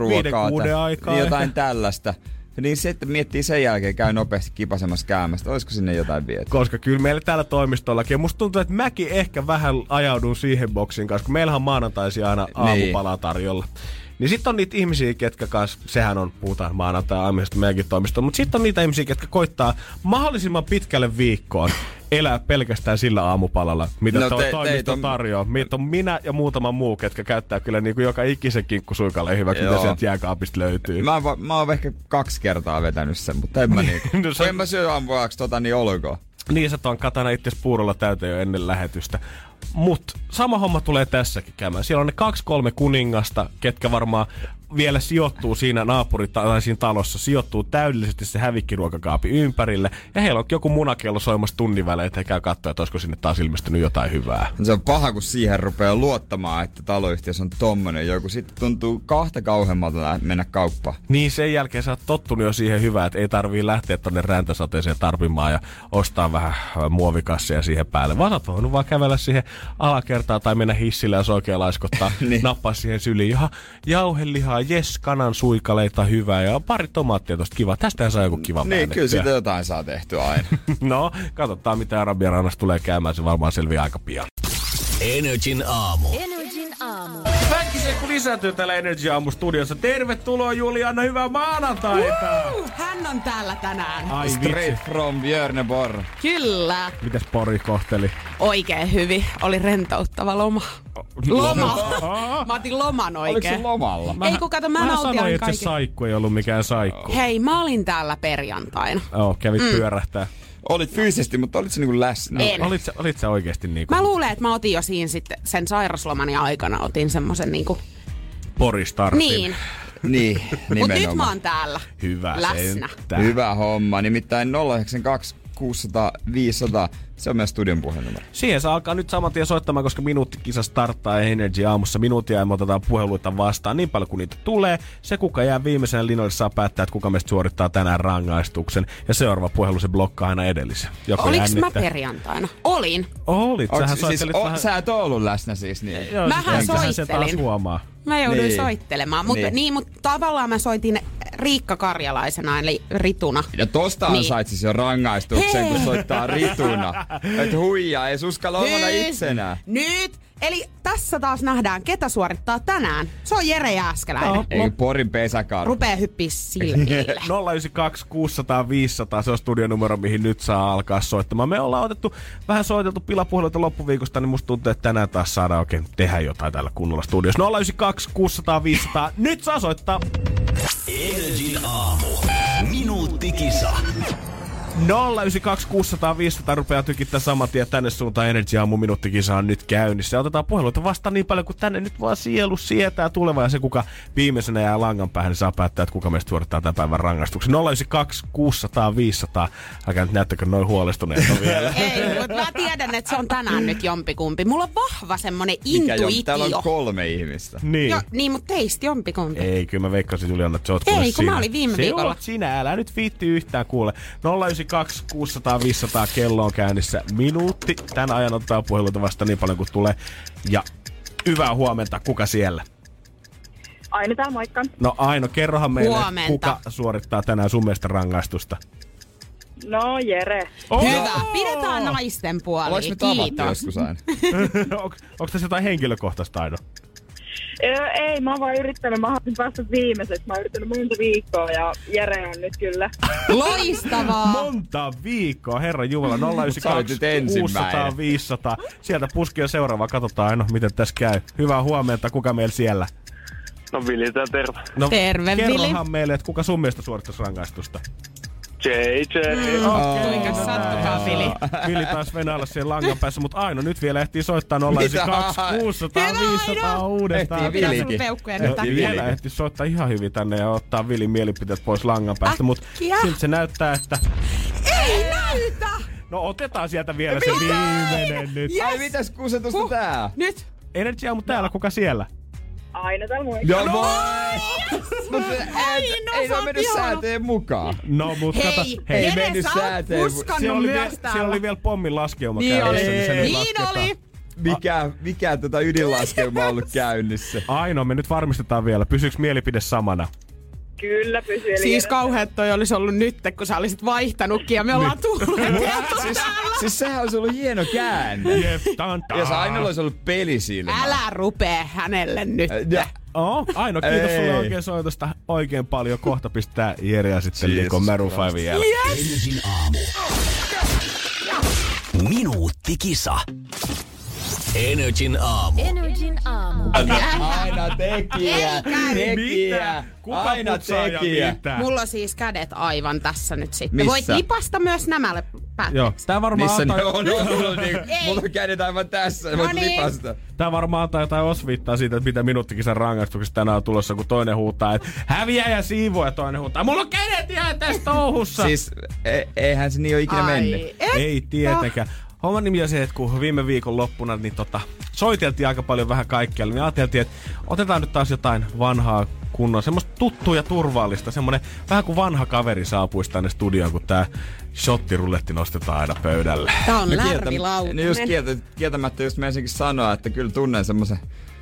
tai aikaa niin jotain ehkä. tällaista. Niin se, että miettii sen jälkeen, käy nopeasti kipasemassa käymästä. Olisiko sinne jotain viety? Koska kyllä meillä täällä toimistollakin, ja musta tuntuu, että mäkin ehkä vähän ajaudun siihen boksiin kanssa, kun meillähän on maanantaisia aina aamupalaa tarjolla. Niin sitten on niitä ihmisiä, ketkä kanssa, sehän on, puhutaan maanantai aamiaisesta meidänkin toimistolla, mutta sitten on niitä ihmisiä, ketkä koittaa mahdollisimman pitkälle viikkoon elää pelkästään sillä aamupalalla, mitä No te- te, toimisto on- tarjoaa. Meitä on minä ja muutama muu, ketkä käyttää kyllä niin kuin joka ikisen kinkkusuikalle hyväksi, mitä sieltä jääkaapista löytyy. Mä, oon va- mä oon ehkä kaksi kertaa vetänyt sen, mutta en mä niinku. No se- en mä syö aamuaksi tota, niin olkoon. Niin sä tuon katana itse puurolla täyteen jo ennen lähetystä. Mut sama homma tulee tässäkin käymään. Siellä on ne kaksi kolme kuningasta, ketkä varmaan vielä sijoittuu siinä naapurita tai siinä talossa, sijoittuu täydellisesti se hävikkiruokakaapi ympärille. Ja heillä on joku munakello soimassa tunnin välein, että he käy katsoa, että olisiko sinne taas ilmestynyt jotain hyvää. Se on paha, kun siihen rupeaa luottamaan, että taloyhtiössä on tommonen joku. Sitten tuntuu kahta kauheammalta lä- mennä kauppaan. Niin sen jälkeen sä oot tottunut jo siihen hyvään, että ei tarvii lähteä tonne räntäsateeseen tarvimaan ja ostaa vähän äh, muovikasseja siihen päälle. Vaan sä oot voinut vaan kävellä siihen alakertaan tai mennä hissille ja soikea laiskottaa, Niin. niin. nappaa siihen syliin. Jaha, jauhelihaa, jes, kanan suikaleita, hyvää ja pari tomaattia tosta kiva. Tästä saa joku kiva Niin, kyllä siitä jotain saa tehtyä aina. No, katsotaan mitä Arabian rannassa tulee käymään. Se varmaan selviää aika pian. Energin aamu. Energin aamu. Väkisen kun lisääntyy täällä Energy Aamu studiossa. Tervetuloa Juliana, hyvää maanantaita! Hän on täällä tänään. Ai vitsi. Straight from Björneborg. Kyllä. Mites Pori kohteli? Oikein hyvin. Oli rentouttava loma. Loma. Mä otin loman Oliko oikein. se lomalla? Ei kun kato, mä Mä nautin sanoin, että se kaiken. saikku ei ollut mikään saikku. Hei, mä olin täällä perjantaina. Joo, kävit mm. pyörähtää. Olit fyysisesti, mutta olit se niinku läsnä? En. Olit sä, olit sä oikeesti niinku Mä luulen, että mä otin jo siinä sitten sen sairaslomani aikana otin semmosen niinku... Poristartin? Niin. Niin, Mut nyt nimenomaan. mä oon täällä. Hyvä Läsnä. sentään. Hyvä homma. Nimittäin 092 600 500. Se on meidän studion puhelinnumero. Siihen saa alkaa nyt saman tien soittamaan, koska minuuttikisa starttaa Energy aamussa. Minuutia ja me otetaan puheluita vastaan niin paljon kuin niitä tulee. Se, kuka jää viimeisenä linjoille, saa päättää, että kuka meistä suorittaa tänään rangaistuksen. Ja seuraava puhelu se blokkaa aina edellisen. Joko Oliks mä jännittää- perjantaina? Olin. Olit, sähän Onks, siis, o, vähän... Sä et ollut läsnä siis niin. Joo, Mähän siis se soittelin. taas huomaa. Mä jouduin Niin. soittelemaan. Mutta Niin. niin. niin, mutta tavallaan mä soitin Riikka Karjalaisena, eli Rituna. Ja tosta Niin. ansait siis jo rangaistuksen, Hei. kun soittaa rituna. Et huijaa, ei uskalla omana itsenään. Nyt Eli tässä taas nähdään, ketä suorittaa tänään. Se on Jere Jääskeläinen. No. Eikö Porin pesäkaan? Rupee hyppiä silmille. 092 600 500, se on studionumero, mihin nyt saa alkaa soittamaan. Me ollaan otettu vähän soiteltu pilapuheluita loppuviikosta, niin musta tuntuu, että tänään taas saadaan oikein tehdä jotain täällä kunnolla studiossa. 092 600 500, nyt saa soittaa. Energin aamu. Minuuttikisa. 092 600 500 rupeaa tykittää saman tien tänne suuntaan Energy Aamu minuuttikisa on nyt käynnissä. Ja otetaan puheluita vastaan niin paljon kuin tänne nyt vaan sielu sietää tuleva ja se kuka viimeisenä jää langan päähän, niin saa päättää, että kuka meistä suorittaa tämän päivän rangaistuksen. 092 600 500. Älkää nyt näyttäkö noin huolestuneita vielä. Ei, mutta mä tiedän, että se on tänään nyt jompikumpi. Mulla on vahva semmonen Mikä jo? intuitio. Täällä on kolme ihmistä. Niin. Jo, niin, mutta teistä jompikumpi. Ei, kyllä mä veikkasin Juliana, että sä oot Ei, kun sinä. mä olin viime se viikolla. sinä, älä nyt viitti yhtään kuule. 092 600 500 kello on käynnissä minuutti. Tän ajan ottaa puheluita vasta niin paljon kuin tulee. Ja hyvää huomenta, kuka siellä? Aina täällä moikka. No Aino, kerrohan meille, Huomenta. kuka suorittaa tänään sun mielestä rangaistusta. No Jere. Hyvä. Pidetään naisten puoli. Me tavattu Kiitos. joskus aina? Onko, onko tässä jotain henkilökohtaista Aino? Ei, mä oon vaan yrittänyt, mä haluaisin päästä viimeiseksi. Mä oon yrittänyt monta viikkoa ja Jere on nyt kyllä. Loistavaa. Monta viikkoa, herra Jumala, Sä olit 092 nyt ensimmäinen. 600 500. Sieltä puski on seuraava, katsotaan Aino, miten tässä käy. Hyvää huomenta, kuka meillä siellä? No Vili, tää terve. No, Terve, kerrohan meille, että kuka sun mielestä suorittaisi rangaistusta? JJ. Kuinka sattukaa, Vili? Vili taas venailla siellä langan päässä, mutta Aino nyt vielä ehtii soittaa 092 600 Hyvä, 500 Aino! uudestaan. Ehtii Vilikin. peukkuja nyt vielä ehti soittaa ihan hyvin tänne ja ottaa Vilin mielipiteet pois langan päästä, mutta siltä se näyttää, että Ei näytä! no otetaan sieltä vielä se viimeinen nyt. Yes. Ai mitäs kusetusta tää? Nyt. Energy Aamu täällä, kuka siellä? Aina täällä. Joo, no, Mutta ei, no, ei sä ole mennyt ihana. säänteen mukaan. No mut Hei, kato, Ei Jere, mennyt sä oot säänteen. puskannut siellä oli, vielä, siellä oli vielä pommin laskeuma Niin käynnissä, oli. niin se nyt Niin oli. Mikä, mikä tota ydinlaskelma on ollut käynnissä? Aino, me nyt varmistetaan vielä. Pysyykö mielipide samana? Kyllä pysyy. Siis kauheat toi olisi ollut nyt, kun sä olisit vaihtanutkin ja me ollaan tulleet. siis, siis sehän olisi ollut hieno käänne. Jep, tan, tan. Jos aina olisi ollut pelisilmä. Älä rupee hänelle nyt. Ja, Oh, Aino, kiitos Ei. sulle oikein soitosta oikein paljon. Kohta pistää Jere ja sitten Jesus Liko Maroon 5 jälkeen. Aamu. Minuuttikisa. Energin aamu. Energin aamu. aina tekijä, tekijä, Kuka aina tekijä. Mulla on siis kädet aivan tässä nyt sitten. Missä? Voit lipasta myös nämälle Joo, päätteeksi. tää varmaan, Missä ne antaa, on? No, mulla on niin, mulla on kädet aivan tässä, voit niin. lipasta. tää varmaan antaa jotain osviittaa siitä, että mitä minuuttikisan rangaistuksesta tänään on tulossa, kun toinen huutaa, että häviä ja siivoo ja toinen huutaa, mulla on kädet ihan tässä touhussa. Siis e- eihän se niin ole ikinä mennyt. et Ei tietenkään. Homman nimi on se, että kun viime viikon loppuna niin tota, soiteltiin aika paljon vähän kaikkialle, niin ajateltiin, että otetaan nyt taas jotain vanhaa kunnon, semmoista tuttua ja turvallista, semmoinen vähän kuin vanha kaveri saapuisi tänne studioon, kun tää shottirulletti nostetaan aina pöydälle. Tää on No kieltä-. Niin just kieltä, kieltämättä just menisinkin sanoa, että kyllä tunnen semmoisen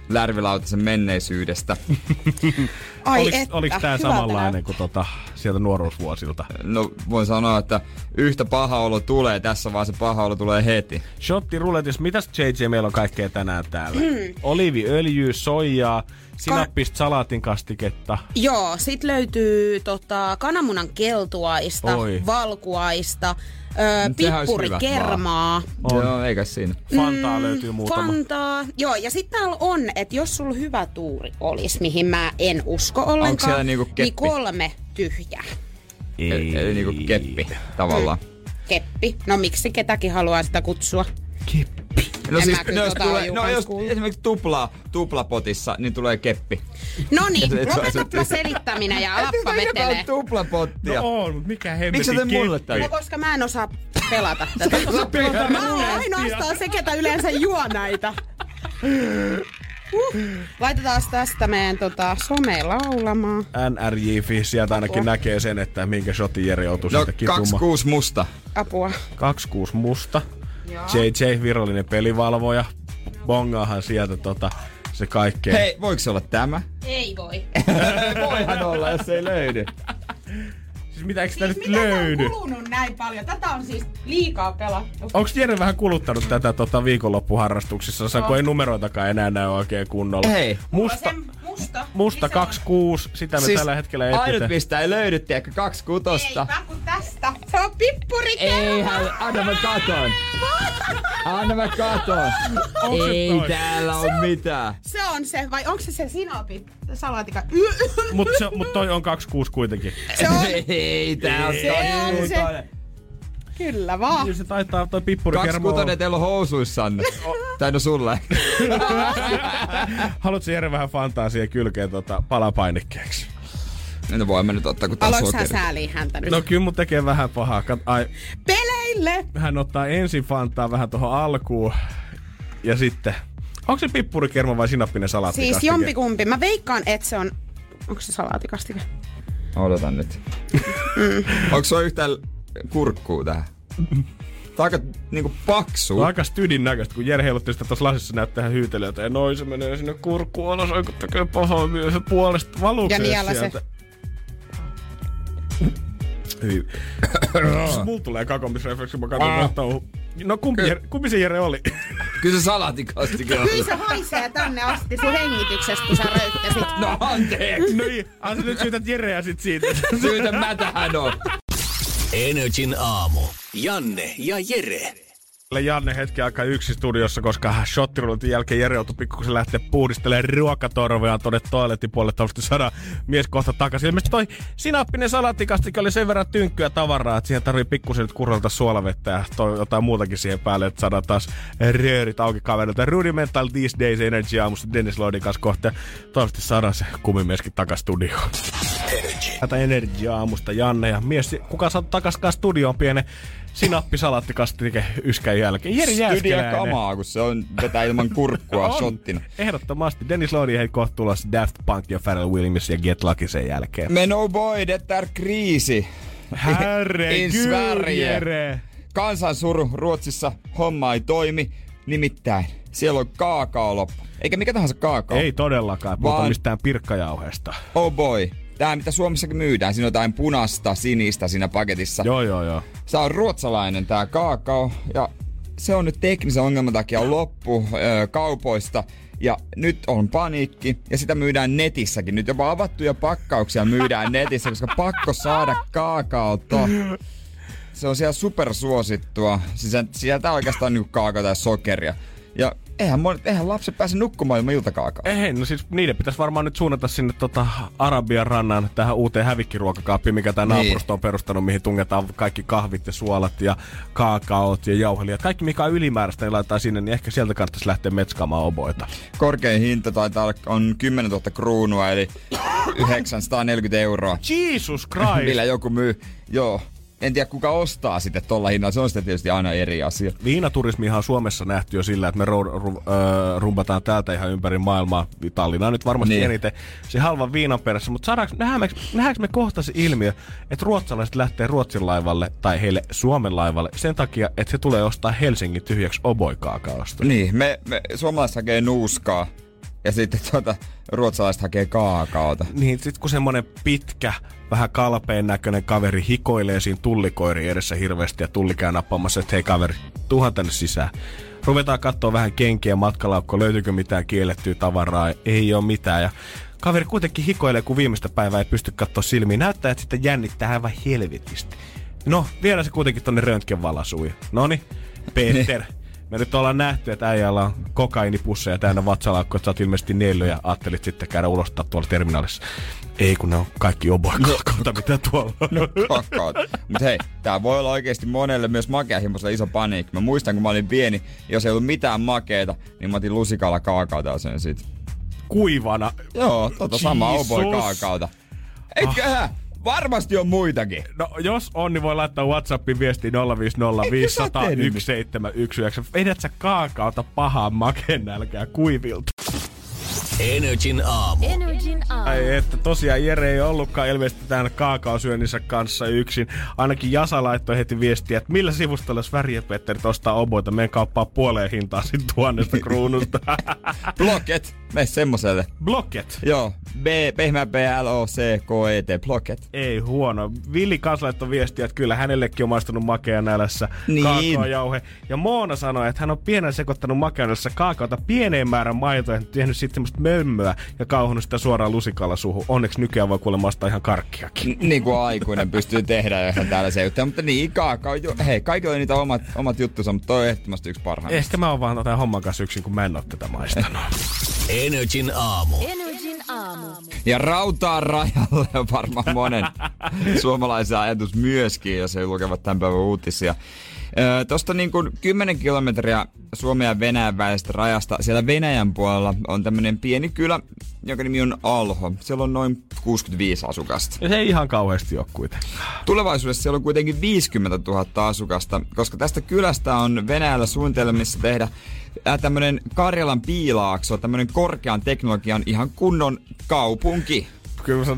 lärvilautasen menneisyydestä. Ai Oliks, että, tää hyvältä samanlainen kuin tota, sieltä nuoruusvuosilta? No voin sanoa, että yhtä paha olo tulee tässä, vaan se paha olo tulee heti. Shottiruletissa, mitäs JJ meillä on kaikkea tänään täällä? Hmm. Oliiviöljyä, soijaa, sinappista salaatin kastiketta. Joo, sit löytyy tota, kananmunan keltuaista, Oi. valkuaista, ö, pippurikermaa, On. Joo, eikä siinä. Fantaa löytyy muutama. Mm, Fantaa. Joo, ja sitten täällä on, että jos sulla hyvä tuuri olisi, mihin mä en usko ollenkaan, siellä niinku niin keppi? kolme tyhjää. Eli, eli niinku keppi tavallaan. Keppi. No miksi ketäkin haluaa sitä kutsua? No En siis, no, jos, tota tulee, no jos kuullut. esimerkiksi tupla, tuplapotissa, niin tulee keppi. No niin, lopetapa selittäminen ja lappa vetelee. tuplapottia. No on, mutta mikä hemmetin Miksi teet mulle tätä? No koska mä en osaa pelata tätä. pelata Mä oon ainoastaan se, ketä yleensä juo näitä. Uh. Laitetaan tästä meidän tota, some laulamaan. NRJ-fi, sieltä ainakin Apua. näkee sen, että minkä shotin Jere joutuu No siitä kipumaan. 26 musta. Apua. 26 musta. Joo. JJ, virallinen pelivalvoja. Bongaahan sieltä tota, se kaikkea. Hei, voiko se olla tämä? Ei voi. Voihan olla, jos ei löydy. Siis mitä, eikö Siis nyt mitä löydy? on kulunut näin paljon? Tätä on siis liikaa pelattu. Onko Jere vähän kuluttanut tätä tota, viikonloppuharrastuksissa, kun ei numeroitakaan enää näy oikein kunnolla? Ei. Musta, musta. musta Missä on? 26, sitä me Siis tällä hetkellä ainut etsitään. mistä ei löydy, kaksi kutosta. Eipä kun tästä. Se on pippuri Eihän, anna mä katon. Anna mä katon. Ei täällä on mitään. Se on se, vai onko se se sinapi? Salaatika. Mut, se, mut toi on 26 kuitenkin. Se on, Ei tää on Se on se. Kyllä vaan. Kyllä se taitaa toi pippuri Kaksi teillä on housuissanne. Tai no sulle. Haluatko Jere vähän fantaasia kylkeen tota, palapainikkeeksi? No voimme nyt ottaa, kun taas Aloitko sä sääliä häntä nyt? No kyllä mun tekee vähän pahaa. Kat- Ai, Peleille! hän ottaa ensin fantaa vähän tuohon alkuun. Ja sitten... Onko se pippurikerma vai sinappinen salaatikastike? Siis jompikumpi. Mä veikkaan, että se on... Onko se salaatikastike? Odotan nyt. Onko se yhtään kurkkuu tähän? Tää on aika niinku paksu. Se on aika stydin näköistä, kun Jere heilutti sitä tuossa lasissa näyttää ihan hyytelöltä. Ja noin se menee sinne kurkkuun alas, kun tekee pahaa myös puolesta. Valuuko Ja se niellä se. sieltä? Hyvin. siis mulla tulee kakomisrefleksi, kun mä katson tätä touhu. No kumpi, Jere, kumpi se Jere oli? Kyllä se salaatikastike on. Kyllä se haisee tänne asti sun hengityksestä, kun sä röyttäsit. No anteeksi. no niin, ah, nyt syytät Jereä sit siitä. Syytä mä tähän on. Energin aamu. Janne ja Jere. Janne hetki aikaa yksi studiossa, koska shottiruletin jälkeen Jere joutui pikkusen lähteä puhdistelemaan ruokatorveaan tuonne toiletin puolelle, että halusti saada mies kohta takaisin. Ilmeisesti toi sinappinen salaattikastike oli sen verran tynkkyä tavaraa, että siihen tarvii pikkusen nyt kurrelta suolavettä ja toi jotain muutakin siihen päälle, että saadaan taas röörit auki kaverilta. Rudimental These Days Energy aamusta Dennis Lloydin kanssa kohta. ja Toivottavasti saadaan se kumimieskin takas studioon. Tätä Energy aamusta Janne ja mies, kuka saa takaskaan studioon pienen sinappisalattikastike yskän jälkeen. Studia Jääskeläinen. kamaa, kun se on vetää ilman kurkkua On. shottina. Ehdottomasti. Dennis Lloyd hei kohta tulossa Daft Punk ja Pharrell Williams ja Get Lucky sen jälkeen. Men oh boy, det är kriisi. Herre In Sverige. Jere. Kansansuru Ruotsissa homma ei toimi. Nimittäin siellä on kaakao loppu. Eikä mikä tahansa kaakao. Ei todellakaan. Puhuta mistään pirkkajauheesta. Oh boy. Tää mitä Suomessakin myydään. Siinä on jotain punasta, sinistä siinä paketissa. Joo, joo, joo. Se on ruotsalainen tää kaakao ja se on nyt teknisen ongelman takia loppu ö, kaupoista. Ja nyt on paniikki ja sitä myydään netissäkin. Nyt jopa avattuja pakkauksia myydään netissä, koska pakko saada kaakaota. Se on siellä supersuosittua. Siis sieltä oikeastaan niinku kaakaota ja sokeria. Ja eihän, monet, eihän lapset pääse nukkumaan ilman iltakaakao. Ei, no siis niiden pitäisi varmaan nyt suunnata sinne tota Arabian rannan tähän uuteen hävikkiruokakaappiin, mikä tämä Niin. naapurusto on perustanut, mihin tungetaan kaikki kahvit ja suolat ja kaakaot ja jauhelijat. Kaikki mikä on ylimääräistä, niin laitetaan sinne, niin ehkä sieltä kannattaisi lähteä metskaamaan oboita. Korkein hinta taitaa olla on 10 000 kruunua, eli 940 euroa. Jesus Christ! Millä joku myy. Joo. En tiedä kuka ostaa sitten tolla hinnalla. Se on sitten tietysti aina eri asia. Viinaturismihan on Suomessa nähty jo sillä, että me ru- ru- rumpataan täältä ihan ympäri maailmaa. Tallinna on nyt varmasti Niin. niin. eniten se halvan viinan perässä. Mutta nähdäänkö, nähdäänkö me kohta se ilmiö, että ruotsalaiset lähtee Ruotsin laivalle tai heille Suomen laivalle sen takia, että se tulee ostaa Helsingin tyhjäksi oboikaakaosta. Niin, me, me suomalaiset hakee nuuskaa. Ja sitten tuota, ruotsalaiset hakee kaakaota. Niin sit kun semmonen pitkä, vähän kalpeen näköinen kaveri hikoilee siinä tullikoiri edessä hirveästi ja tulli käy nappaamassa, että hei kaveri, tuhan tänne sisään. Ruvetaan katsoa vähän kenkiä matkalaukkoa, löytyykö mitään kiellettyä tavaraa, ei ole mitään. Ja kaveri kuitenkin hikoilee, kun viimeistä päivää ei pysty katsoa silmiin. Näyttää, että sitten jännittää aivan helvetisti. No, vielä se kuitenkin tonne röntgenvalasuun. Noni, Peter. Me nyt ollaan nähty, että äijällä on kokainipusseja täynnä vatsalaukko, että sä oot ilmeisesti neljä ja ajattelit sitten käydä ulostaa tuolla terminaalissa. Ei kun ne on kaikki oboikaakaota, mitä tuolla on. No, Kakkaot. Mut hei, tää voi olla oikeasti monelle myös makeahimoiselle iso paniikki. Mä muistan, kun mä olin pieni, jos ei ollut mitään makeeta, niin mä otin lusikalla kaakaota sen sit. Kuivana. Joo, tota sama Jesus. oboi kaakaota. Varmasti on muitakin. No jos on, niin voi laittaa Whatsappiin viestiin 050501719. Vedät sä kaakaota pahaa makeen nälkää kuivilta. Energin aamu. Energin aamu. Ai että tosiaan Jere ei ollutkaan ilmeisesti tämän kaakaosyönnissä kanssa yksin. Ainakin Jasa laittoi heti viestiä, että millä sivustolla Sverige Petteri ostaa oboita. Meidän kauppaa puoleen hintaan sit tuhannesta kruunusta. Blocket. Mene semmoselle. Blocket. Joo, B, pehmeä B, L, O, C, K, E, T, Blocket. Ei huono. Villi kanssa laittoi viestiä, että kyllä hänellekin on maistunut makea nälässä Niin. kaakaojauhe. Ja Moona sanoi, että hän on pienen sekoittanut makea nälässä kaakaota pieneen määrän maitoa ja tehnyt sitten semmoista mömmöä ja kauhunut sitä suoraan lusikalla suhu. Onneksi nykyään voi kuulemma ostaa ihan karkkiakin. N- niin kuin aikuinen pystyy tehdä jo ihan tällaisia juttuja. Mutta niin, kaakao, hei, kaikilla on niitä omat, omat juttunsa, mutta toi on ehdottomasti yksi parhaimmista. Ehkä mä oon vaan tämän homman kanssa yksin, kun mä en oo tätä maistanut. Energin aamu. Energin aamu. Ja rautaa rajalle on varmaan monen suomalaisen ajatus myöskin, jos ei lukevat tämän päivän uutisia. Öö, Tuosta niin kuin 10 kilometriä Suomen ja Venäjän välisestä rajasta, siellä Venäjän puolella on tämmöinen pieni kylä, jonka nimi on Alho. Siellä on noin 65 asukasta. Ja se ei ihan kauheasti ole kuitenkaan. Tulevaisuudessa siellä on kuitenkin 50 000 asukasta, koska tästä kylästä on Venäjällä suunnitelmissa tehdä tämmöinen Karjalan piilaakso, tämmöinen korkean teknologian ihan kunnon kaupunki. Kyllä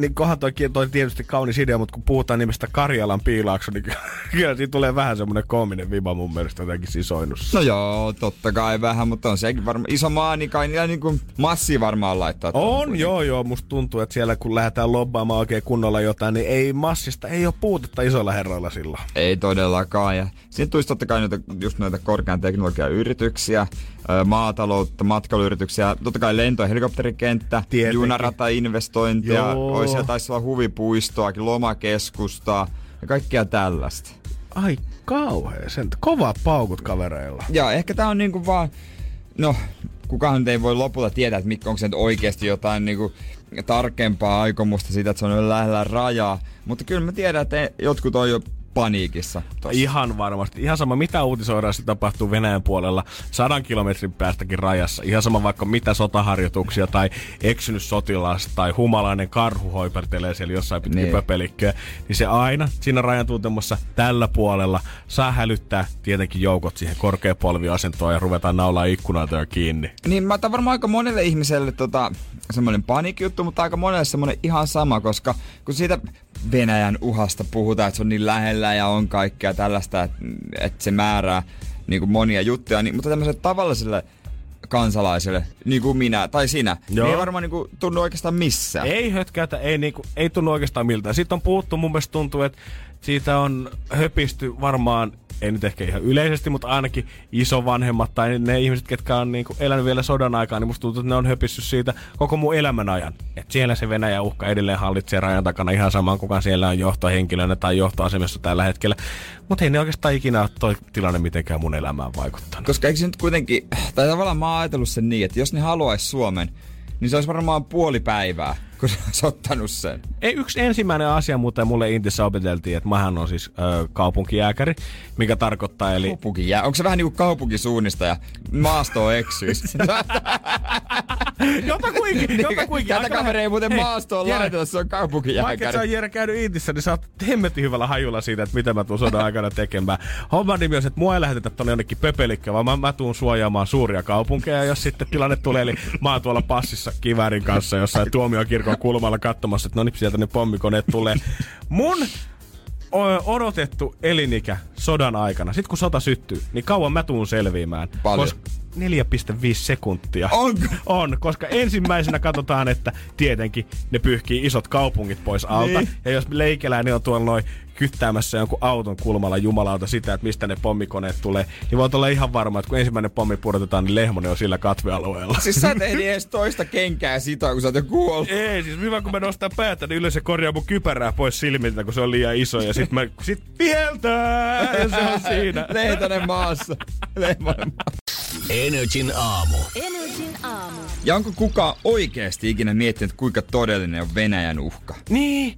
niin kohan toi, toi tietysti kaunis idea, mutta kun puhutaan nimestä Karjalan piilaakso, niin kyllä siinä tulee vähän semmoinen koominen viba mun mielestä jotenkin sisoinnussa. No joo, totta kai vähän, mutta on sekin varmaan iso maa, niin kai niillä niin kuin massi varmaan laittaa. On, joo, joo. Musta tuntuu, että siellä kun lähdetään lobbaamaan oikein kunnolla jotain, niin ei massista, ei ole puutetta isoilla herroilla silloin. Ei todellakaan. Ja siinä tulisi totta kai noita, just noita korkean teknologian yrityksiä, maataloutta, matkailuyrityksiä, totta kai lento- ja helikopterikenttä, Tietenkin. junarata-investointia, Joo. olisi taisi olla huvipuistoakin, lomakeskustaa ja kaikkea tällaista. Ai kauhea sen. Kova paukut kavereilla. Ja ehkä tää on niinku vaan, no kukaan ei voi lopulta tietää, että mitkä onko se nyt oikeasti jotain niinku tarkempaa aikomusta siitä, että se on lähellä rajaa. Mutta kyllä mä tiedän, että jotkut on jo paniikissa. Tossa. Ihan varmasti. Ihan sama, mitä uutisoidaan, se tapahtuu Venäjän puolella sadan kilometrin päästäkin rajassa. Ihan sama vaikka mitä sotaharjoituksia tai eksynyt sotilas tai humalainen karhu hoipertelee siellä jossain pitkin Niin. pöpelikköä. Niin se aina siinä rajan tuntemussa tällä puolella saa hälyttää tietenkin joukot siihen korkeapolviasentoon ja ruvetaan naulaa ikkunoita jo kiinni. Niin mä otan varmaan aika monelle ihmiselle tota, semmoinen paniikki-juttu, mutta aika monelle semmoinen ihan sama, koska kun siitä Venäjän uhasta puhutaan, että se on niin lähellä ja on kaikkea tällaista, että, että se määrää niin kuin monia juttuja, niin, mutta tämmöiselle tavalliselle kansalaiselle, niin kuin minä tai sinä, Joo. niin ei varmaan niin kuin, tunnu oikeastaan missään. Ei hötkäytä, ei, niinku, ei tunnu oikeastaan miltään. Siitä on puhuttu, mun mielestä tuntuu, että siitä on höpisty varmaan, ei nyt ehkä ihan yleisesti, mutta ainakin isovanhemmat tai ne ihmiset, ketkä on niinku elänyt vielä sodan aikaa, niin musta tuntuu, että ne on höpissyt siitä koko mun elämän ajan. Että siellä se Venäjän uhka edelleen hallitsee rajan takana ihan samaan, kuka siellä on johtohenkilönä tai johtoasemassa tällä hetkellä. Mutta ei ne oikeastaan ikinä ole toi tilanne mitenkään mun elämään vaikuttanut. Koska eikö se nyt kuitenkin, tai tavallaan mä oon ajatellut sen niin, että jos ne haluaisi Suomen, niin se olisi varmaan puoli päivää, kun olisi ottanut sen. Ei, yksi ensimmäinen asia muuten mulle Intissä opeteltiin, että mähän on siis ö, kaupunkijääkäri, mikä tarkoittaa eli... Kaupunki jää. Onko se vähän niinku kaupunkisuunnistaja? Maastoon eksyys. Jota kuinkin, jota kuinkin. Tätä kaveri ei muuten maastoon Jere, laiteta, se on Vaikka et sä kaupunkijääkäri. oot Jere käynyt Intissä, niin sä oot hemmetin hyvällä hajulla siitä, että mitä mä tuun sodan aikana tekemään. Homman nimi on se, että mua ei lähetetä tonne jonnekin pöpelikköön, vaan mä, mä tuun suojaamaan suuria kaupunkeja, jos sitten tilanne tulee. Eli mä oon tuolla passissa kiväärin kanssa jossain tuomiokirkon kulmalla katsomassa, että no niin, sieltä ne pommikoneet tulee. Mun odotettu elinikä sodan aikana, sit kun sota syttyy, niin kauan mä tuun selviämään. Paljon. Koska 4,5 sekuntia. Onko? On, koska ensimmäisenä katsotaan, että tietenkin ne pyyhkii isot kaupungit pois alta. Niin. Ja jos leikäläinen on tuolla noin kyttäämässä jonkun auton kulmalla jumalauta sitä, että mistä ne pommikoneet tulee, niin voit olla ihan varma, että kun ensimmäinen pommi pudotetaan, niin Lehmonen on sillä katvealueella. Siis sä et ehdi edes toista kenkää sitoa, kun sä oot jo kuollut. Ei, siis hyvä kun mä nostan päätä, niin yleensä korjaa mun kypärää pois silmiltä, kun se on liian iso. Ja sit mä sit viheltää, ja se on siinä. Lehtonen maassa. Lehmonen maassa. Energin aamu. Energin aamu. Ja onko kukaan oikeasti ikinä miettinyt, kuinka todellinen on Venäjän uhka? Niin.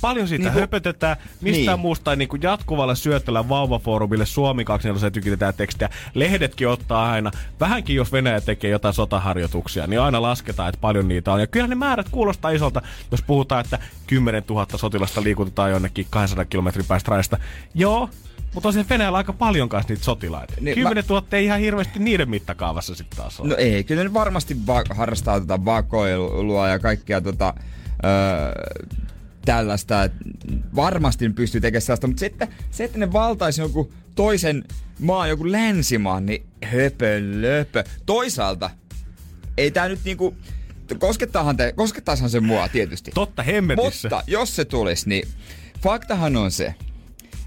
Paljon siitä niin höpötetään. Mistään niin. muusta niin jatkuvalle syötöllä vauvafoorumille Suomi 24 tykitetään tekstiä. Lehdetkin ottaa aina. Vähänkin jos Venäjä tekee jotain sotaharjoituksia, niin aina lasketaan, että paljon niitä on. Ja kyllä ne määrät kuulostaa isolta, jos puhutaan, että 10 000 sotilasta liikutetaan jonnekin 200 kilometrin päästä rajasta. Joo, mutta on se Venäjällä aika paljon kanssa niitä sotilaita. Niin, Niin, 10 000 ei ihan hirveästi niiden mittakaavassa sitten taas ole. No ei, kyllä ne varmasti va- harrastaa tota vakoilua ja kaikkea tota, öö, tällaista. Varmasti ne pystyy tekemään sellaista, mutta sitten se, että ne valtaisi joku toisen maan, joku länsimaan, niin höpö löpö. Toisaalta ei tää nyt niinku... Koskettaahan, te, koskettaishan se mua tietysti. Totta hemmetissä. Mutta jos se tulisi, niin faktahan on se,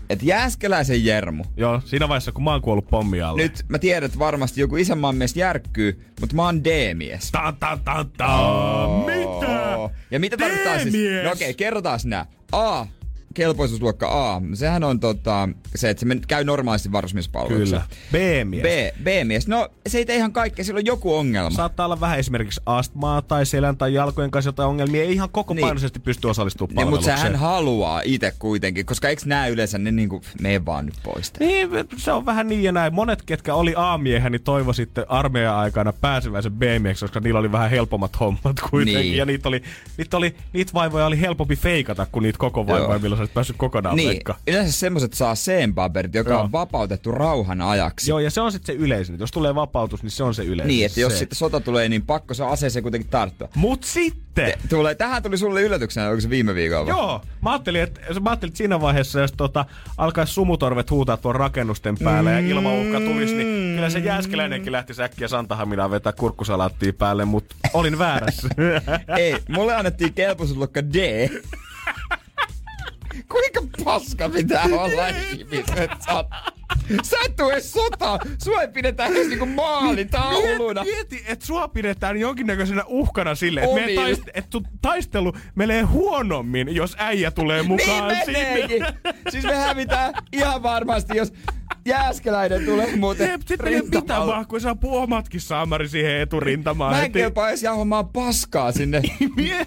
että Jääskeläisen Jermu, Joo, siinä vaiheessa kun mä oon kuollut pommi alle. nyt mä tiedän, että varmasti joku isänmaan mies järkkyy, mutta mä oon D-mies. Ta ta ta ta. Mitä? Ja mitä tarkoittaa siis? D-mies? No okei, okay, kerrotaan nää. A, kelpoisuusluokka A. Sehän on tota, se, että se käy normaalisti varusmiespalveluksessa. Kyllä. B-mies. B, B-mies. No se ei tee ihan kaikkea, sillä on joku ongelma. Saattaa olla vähän esimerkiksi astmaa tai selän tai jalkojen kanssa jotain ongelmia. Ei ihan koko Niin. painoisesti pysty osallistumaan niin, mutta palvelukseen. sehän haluaa itse kuitenkin, koska eikö nää yleensä ne niinku, mene vaan nyt pois. täältä. Niin, se on vähän niin ja näin. Monet, ketkä oli A-miehiä, niin toivo sitten armeijan aikana pääsevänsä B-mieheksi, koska niillä oli vähän helpommat hommat kuitenkin. Niin. Ja niitä, oli, niitä, oli, niitä vaivoja oli helpompi feikata kuin niitä koko vaivoja, milloin sä olisit päässyt kokonaan Niin, feikkaan. yleensä semmoset saa C-paperit, joka Joo. on vapautettu rauhan ajaksi. Joo, ja se on sitten se yleisin. Jos tulee vapautus, niin se on se yleisin. Niin, että jos se. sitten sota tulee, niin pakko se aseeseen kuitenkin tarttua. Mut sitten! Tulee, tähän tuli sulle yllätyksenä, onko se viime viikolla? Joo, mä ajattelin, että, mä ajattelin, että siinä vaiheessa, jos tota, alkaisi sumutorvet huutaa tuon rakennusten päälle ja ilmauhka tulisi, niin kyllä se jääskeläinenkin lähti säkkiä Santahaminaan vetää kurkkusalaattia päälle, mutta olin väärässä. Ei, mulle annettiin kelpoisuusluokka D. Kuinka paska pitää olla ihmiset? Sä, sä et tuu edes sotaan. Sua ei pidetä edes niinku maalitauluna. Mieti, että sua pidetään jonkinnäköisenä uhkana sille, että meidän taist- et taistelu menee huonommin, jos äijä tulee mukaan niin sinne. Siis me hävitään ihan varmasti, jos Jääskeläinen tulee muuten Sitten ei pitää vaan, kun saa omatkin saamari siihen eturintamaan. Mä en kelpaa edes jauhamaan paskaa sinne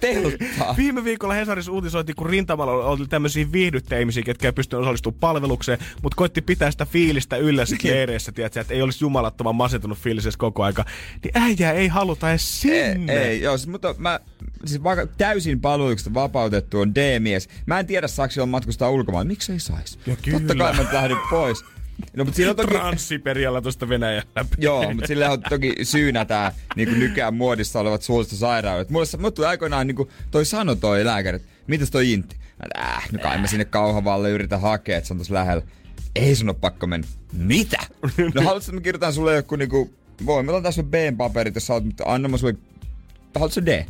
telttaan. Viime viikolla Hesarissa uutisoitiin, kun rintamalla oli tämmöisiä viihdyttäimisiä, ketkä ei pystynyt osallistumaan palvelukseen, mutta koitti pitää sitä fiilistä yllä sit leireissä, tiedätkö, että ei olisi jumalattoman masentunut fiilisessä koko aika. Niin äijää ei haluta edes sinne. Ei, ei joo, siis, mutta mä, siis vaikka täysin palveluksesta vapautettu on D-mies. Mä en tiedä, saako matkustaa ulkomaan. Miksi ei sais? Ja Totta kai mä lähdin pois. No, mutta siinä on toki... Transsiperialla tuosta Venäjän läpi. Joo, mutta sillä on toki syynä tää niin nykyään muodissa olevat suolistosairaudet. Mulle, mulle tuli aikoinaan niin toi sano toi lääkäri, että mitäs toi intti? Äh, no kai mä sinne Kauhavalle yritän hakea, että se on tossa lähellä. Ei sun oo pakko mennä. Mitä? No haluatko, että mä kirjoitan sulle joku niinku, voi, meillä on tässä B-paperit, jos sä oot, mutta anna mä sulle, haluatko D?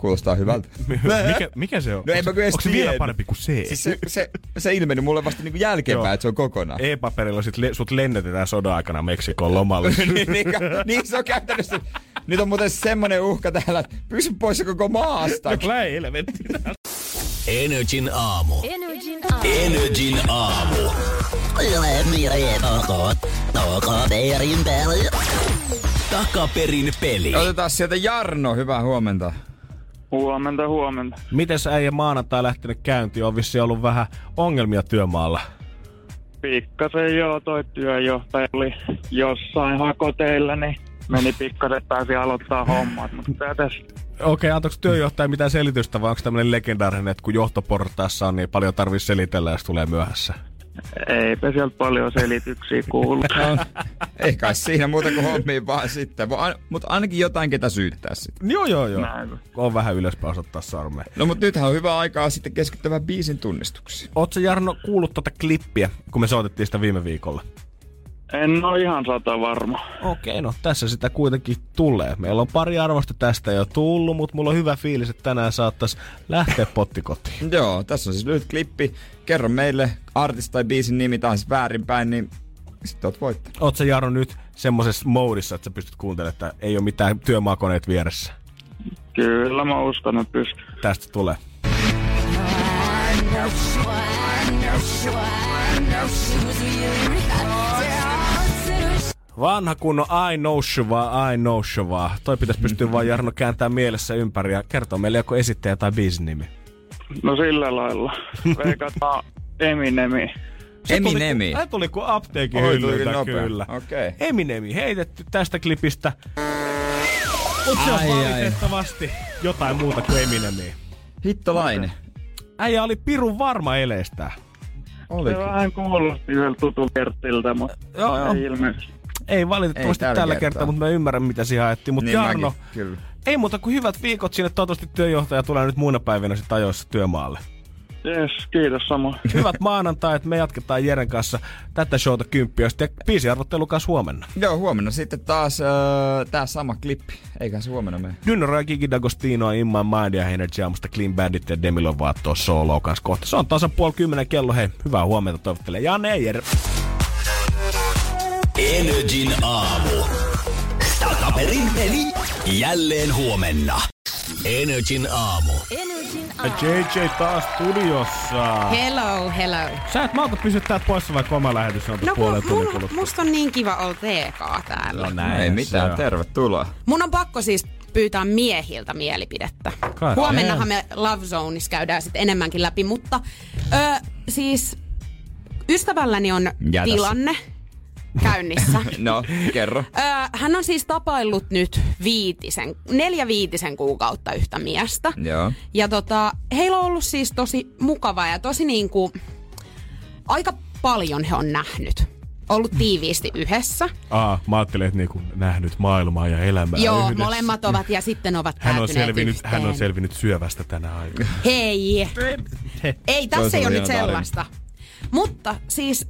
Kuulostaa hyvältä. mikä, mikä se on? No ei mä kyllä edes Onko se vielä parempi kuin C? Siis se, se, se ilmeni mulle vasta niinku jälkeenpäin, että se on kokonaan. E-paperilla sit le- sut lennätetään sodan aikana Meksikoon lomalle. niin, niin, niin, se on käytännössä. Nyt on muuten semmonen uhka täällä, että pysy pois se koko maasta. No helvetti. Energin aamu. Energin aamu. Energin aamu. Takaperin peli. Otetaan sieltä Jarno, hyvää huomenta. Huomenta, huomenta. Mites äijä maanantai lähtenyt käyntiin? On vissi ollut vähän ongelmia työmaalla. Pikkasen joo, toi työjohtaja oli jossain hakoteilla, niin meni pikkasen pääsi aloittaa hommat, mutta tässä Okei, antoiko työjohtaja mitään selitystä vai onko tämmöinen legendaarinen, että kun johtoportaassa on, niin paljon tarvii selitellä, jos tulee myöhässä? Eipä sieltä paljon selityksiä kuulu. No, ei kai siinä muuta kuin hommiin vaan sitten. Mutta ainakin jotain, ketä syyttää sitten. Joo, joo, joo. Näin. On vähän ylöspäin osoittaa sormea. No mutta nythän on hyvä aikaa sitten keskittyä biisin tunnistuksiin. Ootko Jarno kuullut tuota klippiä, kun me soitettiin sitä viime viikolla? En ole ihan sata varma. Okei, no tässä sitä kuitenkin tulee. Meillä on pari arvosta tästä jo tullut, mutta mulla on hyvä fiilis, että tänään saattaisi lähteä pottikotiin. Joo, tässä on siis lyhyt klippi. Kerro meille artista tai biisin nimi, tai siis väärinpäin, niin sitten oot voittanut. Oot sä Jarno nyt semmosessa moodissa, että sä pystyt kuuntelemaan, että ei ole mitään työmaakoneet vieressä? Kyllä mä uskon, että pystyy. Tästä tulee. Vanha kunnon I know Shuvaa, I know Shuvaa. Toi pitäisi pystyä vaan Jarno kääntää mielessä ympäri ja kertoa meille joku esittäjä tai biisin nimi. No sillä lailla. Veikataan Eminemi. Eminemi. Tuli, tuli kuin apteekin Oi, hyllyltä, kyllä. Okei. Eminemi heitetty tästä klipistä. Mutta se on Ai, ai. valitettavasti jotain muuta kuin Eminemi. Hittolainen. Äijä oli pirun varma eleestään. Oli. Se vähän kuulosti yhdeltä tutun Kertiltä, mutta Joo, joo. ei ilmeisesti. Ei valitettavasti Ei tällä, tällä kertaa, kertaa. mutta mä ymmärrän mitä siihen haettiin. Mutta Niin Jarno, mäkin, kyllä. ei muuta kuin hyvät viikot sinne. Toivottavasti työjohtaja tulee nyt muina päivinä sitten ajoissa työmaalle. Yes, kiitos sama. Hyvät maanantait, me jatketaan Jeren kanssa tätä showta kymppiöstä ja biisiarvottelu kanssa huomenna. Joo, huomenna sitten taas äh, tää sama klippi. Eikä se huomenna mene. Dynora ja Kiki D'Agostino, In My Mind ja Energy aamusta Clean Bandit ja Demi Lovato solo kanssa kohta. Se on tasan puoli kymmenen kello. Hei, hyvää huomenta toivottelee Janne Eijer. Energin aamu. Takaperin peli. Jälleen huomenna. Energin aamu. Energin Ja aamu. JJ taas studiossa. Hello, hello. Sä et malta pysyä täältä poissa, vaikka oma lähetys on No puolen tunnin kuluttua. musta on niin kiva olla TK täällä. No näin, Ei mitään, on. tervetuloa. Mun on pakko siis pyytää miehiltä mielipidettä. Kai. Huomennahan me Love Zoneissa käydään sitten enemmänkin läpi, mutta ö, siis ystävälläni on Jätä se. Käynnissä. No, kerro. Ö, hän on siis tapaillut nyt viitisen, neljä viitisen kuukautta yhtä miestä. Joo. Ja tota, heillä on ollut siis tosi mukavaa ja tosi niinku, aika paljon he on nähnyt. Ollut tiiviisti yhdessä. Aa, mä ajattelin, että niinku nähnyt maailmaa ja elämää Joo, yhdessä. molemmat ovat ja sitten ovat Hän on, selvinnyt, yhteen. hän on selvinnyt syövästä tänä aikana. Hei! Ei, tässä ei ole nyt tarina. sellaista. Mutta siis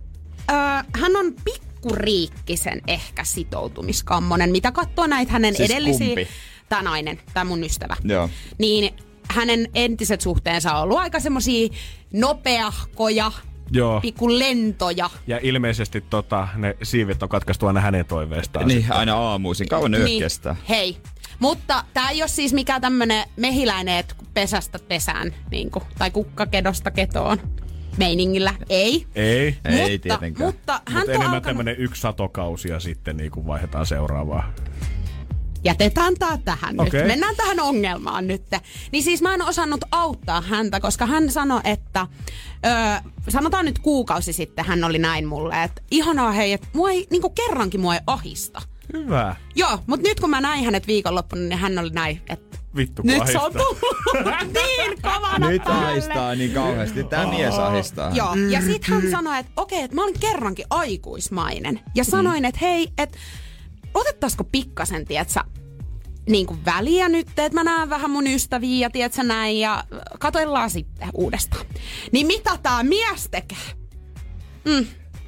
äh, hän on pikkuriikkisen ehkä sitoutumiskammonen, mitä katsoo näitä hänen Siis edellisiä... kumpi? Tämä nainen, tämä mun ystävä. Joo. Niin hänen entiset suhteensa on ollut aika semmosia nopeahkoja, Joo. pikku lentoja. Ja ilmeisesti tota, ne siivet on katkaistu aina hänen toiveestaan. Niin, aina aamuisin. Kauan Niin, kestää. hei. Mutta tämä ei ole siis mikään tämmönen mehiläinen, että pesästä pesään, niin kuin, tai kukkakedosta ketoon meiningillä. Ei. Ei. Ei mutta, tietenkään. Mutta hän on enemmän alkanut... tämmönen yksi satokausi ja sitten niinku vaihdetaan seuraavaa. Jätetään tää tähän Okei. nyt. Mennään tähän ongelmaan nyt. Niin siis mä en osannut auttaa häntä, koska hän sanoi, että... Öö, sanotaan nyt kuukausi sitten hän oli näin mulle, että ihanaa hei, että mua ei, niinku kerrankin mua ei ahista. Hyvä. Joo, mutta nyt kun mä näin hänet viikonloppuna, niin hän oli näin, että Vittu nyt se on niin kovana Nyt päälle. ahistaa niin kauheasti. Tää mies ahistaa. Joo, ja sit hän sanoi, että okei, että mä olin kerrankin aikuismainen. Ja Mm. sanoin, että hei, että otettaisiko pikkasen, tietsä, niin kuin väliä nyt, että mä näen vähän mun ystäviä ja tietsä näin ja katoillaan sitten uudestaan. Niin mitä tää mies tekee?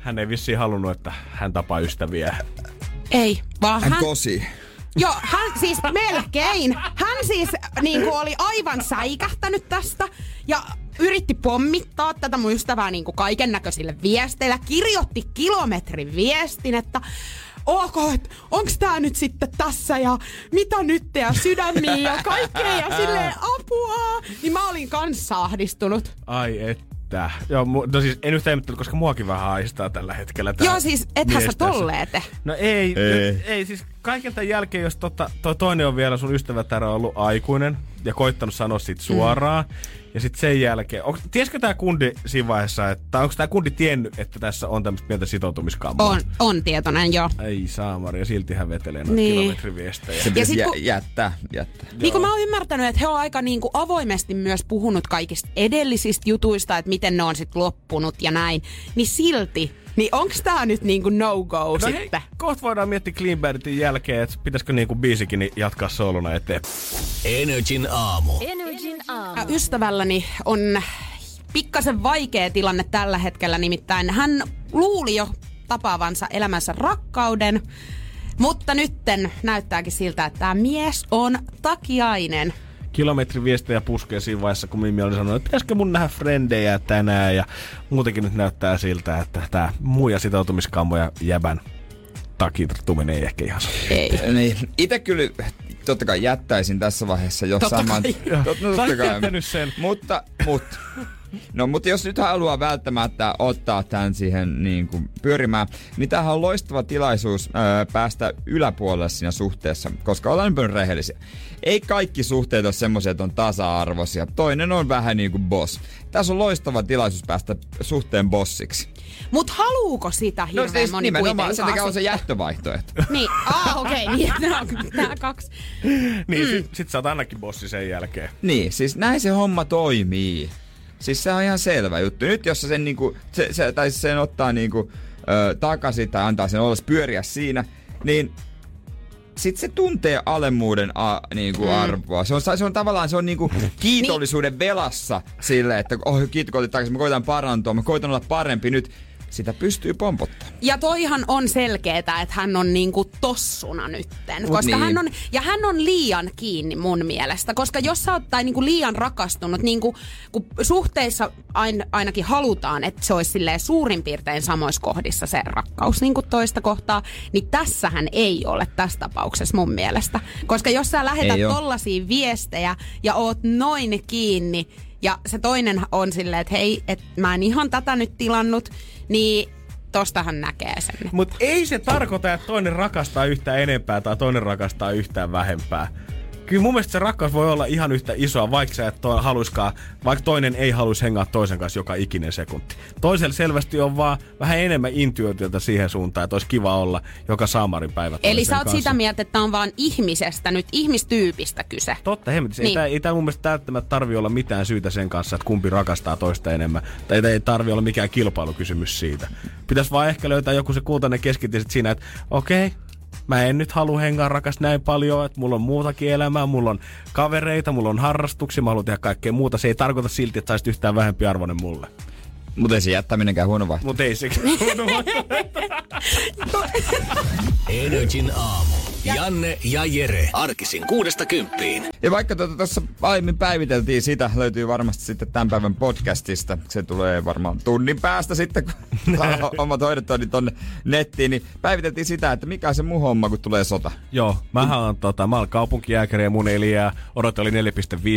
Hän ei vissiin halunnut, että hän tapaa ystäviä. Ei, vaan Hän hän... kosi. Joo, hän siis melkein. Hän siis niin kuin oli aivan säikähtänyt tästä ja yritti pommittaa tätä mun ystävää niin kaiken näköisille viesteillä. Kirjoitti kilometrin viestin, että ok, onks tää nyt sitten tässä ja mitä nyt ja sydämiä ja kaikkea ja silleen apua. Niin mä olin kanssa ahdistunut. Ai että. Joo, mu- no siis en yhtään ihmettele, koska muakin vähän haistaa tällä hetkellä. tää Joo, siis ethän sä tolleen te. No ei, ei. Ei. ei siis kaiken tämän jälkeen, jos tota, toi toinen on vielä sun ystävätärä ollut aikuinen ja koittanut sanoa siitä suoraan. Mm. Ja sitten sen jälkeen, onks, tiesikö tämä kundi siinä vaiheessa, että, onko tämä kundi tiennyt, että tässä on tämmöistä pientä sitoutumiskammaa? On, on tietoinen, joo. Ei saamari, ja silti hän vetelee noita Niin. kilometriviestejä. Se pitäisi sit jä, kun- jättää, jättää. Niin kuin mä oon ymmärtänyt, että he on aika niin kuin avoimesti myös puhunut kaikista edellisistä jutuista, että miten ne on sitten loppunut ja näin. Niin silti, niin onks tää nyt niin kuin no-go No hei, sitten? kohta voidaan miettiä Clean Banditin jälkeen, että pitäisikö niinku biisikin niin jatkaa soluna eteen. Energin aamu. Energin aamu. Ja Ystävälläni on pikkasen vaikea tilanne tällä hetkellä, nimittäin hän luuli jo tapaavansa elämänsä rakkauden, mutta nytten näyttääkin siltä, että tämä mies on takiainen. Kilometriviestejä puskee siinä vaiheessa, kun Mimmi oli sanonut, että pitäisikö mun nähdä frendejä tänään. Ja muutenkin nyt näyttää siltä, että tämä muija sitoutumiskammo ja jäbän takituminen ei ehkä ihan. Ei. Niin, itse kyllä totta kai jättäisin tässä vaiheessa jo Totta saman... kai. Tot, no, totta kai. sen. Mutta, mutta. No, mutta jos nyt haluaa välttämättä ottaa tämän siihen niin kuin pyörimään, niin tämähän on loistava tilaisuus öö, päästä yläpuolelle siinä suhteessa, koska ollaan nyt rehellisiä. Ei kaikki suhteet ole semmoisia, että on tasa-arvoisia. Toinen on vähän niin kuin boss. Tässä on loistava tilaisuus päästä suhteen bossiksi. Mut haluuko sitä hirveän No siis moni nimenomaan kuitenkaan se, mikä on se jättövaihtoehto. Niin, ah okei, okay, niin, no, tää kaksi. Niin, mm. sit, sit sä oot ainakin bossi sen jälkeen. Niin, siis näin se homma toimii. Siis se on ihan selvä juttu. Nyt jos sä sen, niinku, se, se, tai sen ottaa niinku, ö, takaisin tai antaa sen olla pyöriä siinä, niin sit se tuntee alemmuuden a, niinku Mm. arvoa. Se on, se on tavallaan se on niinku kiitollisuuden velassa sille, että oh, kiitos kun takaisin, mä koitan parantua, mä koitan olla parempi nyt. Sitä pystyy pompottamaan. Ja toihan on selkeetä, että hän on niinku tossuna nytten. Mut Koska niin. hän on, ja hän on liian kiinni mun mielestä. Koska jos sä oot tai niinku liian rakastunut, niinku, kun suhteissa ain, ainakin halutaan, että se olisi silleen suurin piirtein samoissa kohdissa se rakkaus niinku toista kohtaa, niin tässähän ei ole tässä tapauksessa mun mielestä. Koska jos sä lähetät tollasia viestejä ja oot noin kiinni, ja se toinen on silleen, että hei, että mä en ihan tätä nyt tilannut, niin tostahan näkee sen. Mutta ei se tarkoita, että toinen rakastaa yhtään enempää tai toinen rakastaa yhtään vähempää. Kyllä mun mielestä se rakkaus voi olla ihan yhtä isoa, vaikka sä et to, haluiskaan, vaikka toinen ei haluaisi hengaa toisen kanssa joka ikinen sekunti. Toisella selvästi on vaan vähän enemmän intuitiota siihen suuntaan, että olisi kiva olla joka saamarin päivä Eli sä oot kanssa. sitä mieltä, että on vaan ihmisestä nyt, ihmistyypistä kyse. Totta, hemmetis. Niin. Ei, tää, ei tää mun mielestä välttämättä tarvi olla mitään syytä sen kanssa, että kumpi rakastaa toista enemmän. Tai ei tarvi olla mikään kilpailukysymys siitä. Pitäisi vaan ehkä löytää joku se kultainen keskitie sit siinä, että okei, okay, mä en nyt halua hengaa rakas näin paljon, että mulla on muutakin elämää, mulla on kavereita, mulla on harrastuksia, mä haluan tehdä kaikkea muuta. Se ei tarkoita silti, että saisit yhtään vähempi arvoinen mulle. Mutta ei se jättäminenkään huono vaihtoehto. Mutta ei se. Energin aamu. Janne ja Jere. Arkisin kuudesta kymppiin. Ja vaikka tuota tuossa aiemmin päiviteltiin sitä, löytyy varmasti sitten tämän päivän podcastista. Se tulee varmaan tunnin päästä sitten, kun omat hoidettua niin tonne nettiin. Niin päiviteltiin sitä, että mikä on se muu homma, kun tulee sota. Joo, mähän on, tota, mä olen kaupunkijääkäri ja mun eliää odotteli 4,5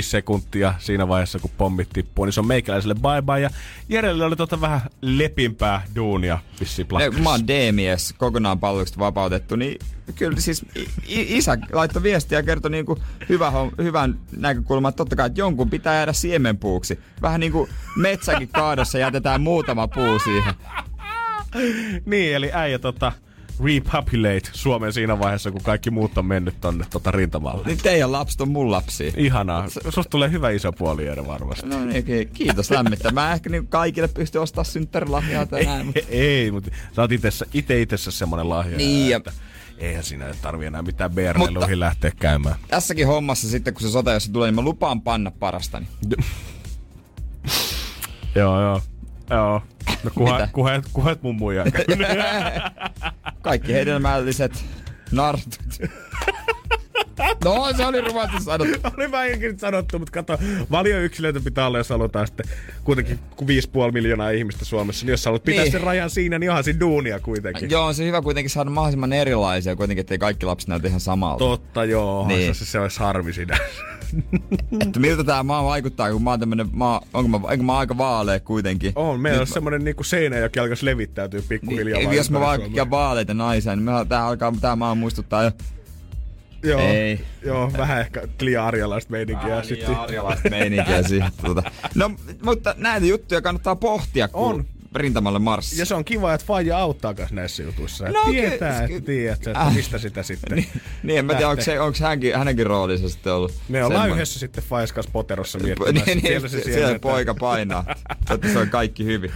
sekuntia siinä vaiheessa, kun pommit tippuu. Niin se on meikäläiselle bye bye. Ja Jerelle oli tota vähän lepimpää duunia plakkarissa. kun mä oon D-mies, kokonaan palveluksesta vapautettu, niin kyllä siis isä laittoi viestiä ja kertoi niinku hyvä, hyvän näkökulman, että totta kai, että jonkun pitää jäädä siemenpuuksi. Vähän niin kuin metsäkin kaadossa jätetään muutama puu siihen. Niin, eli äijä tota, repopulate Suomen siinä vaiheessa, kun kaikki muut on mennyt tonne tota rintamalle. Niin teidän lapset on mun lapsia. Ihanaa. Susta tulee hyvä iso puoli Jere varmasti. No niin, ki- kiitos lämmittä. Mä ehkä niin kaikille pysty ostaa synttärilahjaa tänään. Mutta... Ei, mutta sä oot itessä, ite itessä semmonen lahja. Niin, ja- että eihän siinä tarvi enää mitään BR-leiluihin lähteä käymään. Tässäkin hommassa sitten, kun se sota, jos se tulee, niin mä lupaan panna parastani. Joo, joo. Joo. No kuha, kuhet, kuhet mun muija. Kaikki hedelmälliset nartut. No, se oli ruvattu sanottu. Oli vähänkin sanottu, mutta kato, valioyksilöitä pitää olla, jos halutaan sitten kuitenkin kun 5,5 miljoonaa ihmistä Suomessa, niin jos haluat pitää Niin. sen rajan siinä, niin onhan siinä duunia kuitenkin. Joo, on se hyvä kuitenkin saada mahdollisimman erilaisia, kuitenkin, ettei kaikki lapset näytä ihan samalta. Totta, joo. Niin. Se, se olisi harmi siinä. Että miltä tää maa vaikuttaa, kun mä oon tämmönen maa, onko mä, onko mä aika vaalea kuitenkin? On, meillä on semmonen niinku seinä, joka alkaisi levittäytyy pikkuhiljaa. Niin, jos mä vaan ja vaaleita naisia, niin mä, tää alkaa, tää maa muistuttaa jo Joo, Ei. joo, vähän ehkä liian arjalaista meininkiä. sitten. arjalaista meininkiä siihen. Tuota. No, mutta näitä juttuja kannattaa pohtia, kun On. Rintamalle marssi. Ja se on kiva, että Faija auttaa kas näissä jutuissa. No, tietää, ky- että tiedät, että Äh. mistä sitä sitten Niin, niin en mä tiedä, onko, se, onko hänkin, hänenkin roolissa sitten ollut Me ollaan semmoinen. yhdessä sitten Faijas kanssa poterossa niin, miettimässä. niin, siellä se siellä, siellä siellä poika painaa. Totta se on kaikki hyvin.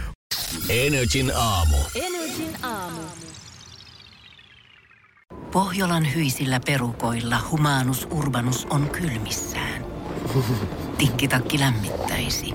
Energin aamu. Energin aamu. Pohjolan hyisillä perukoilla humanus urbanus on kylmissään. Tikkitakki lämmittäisi.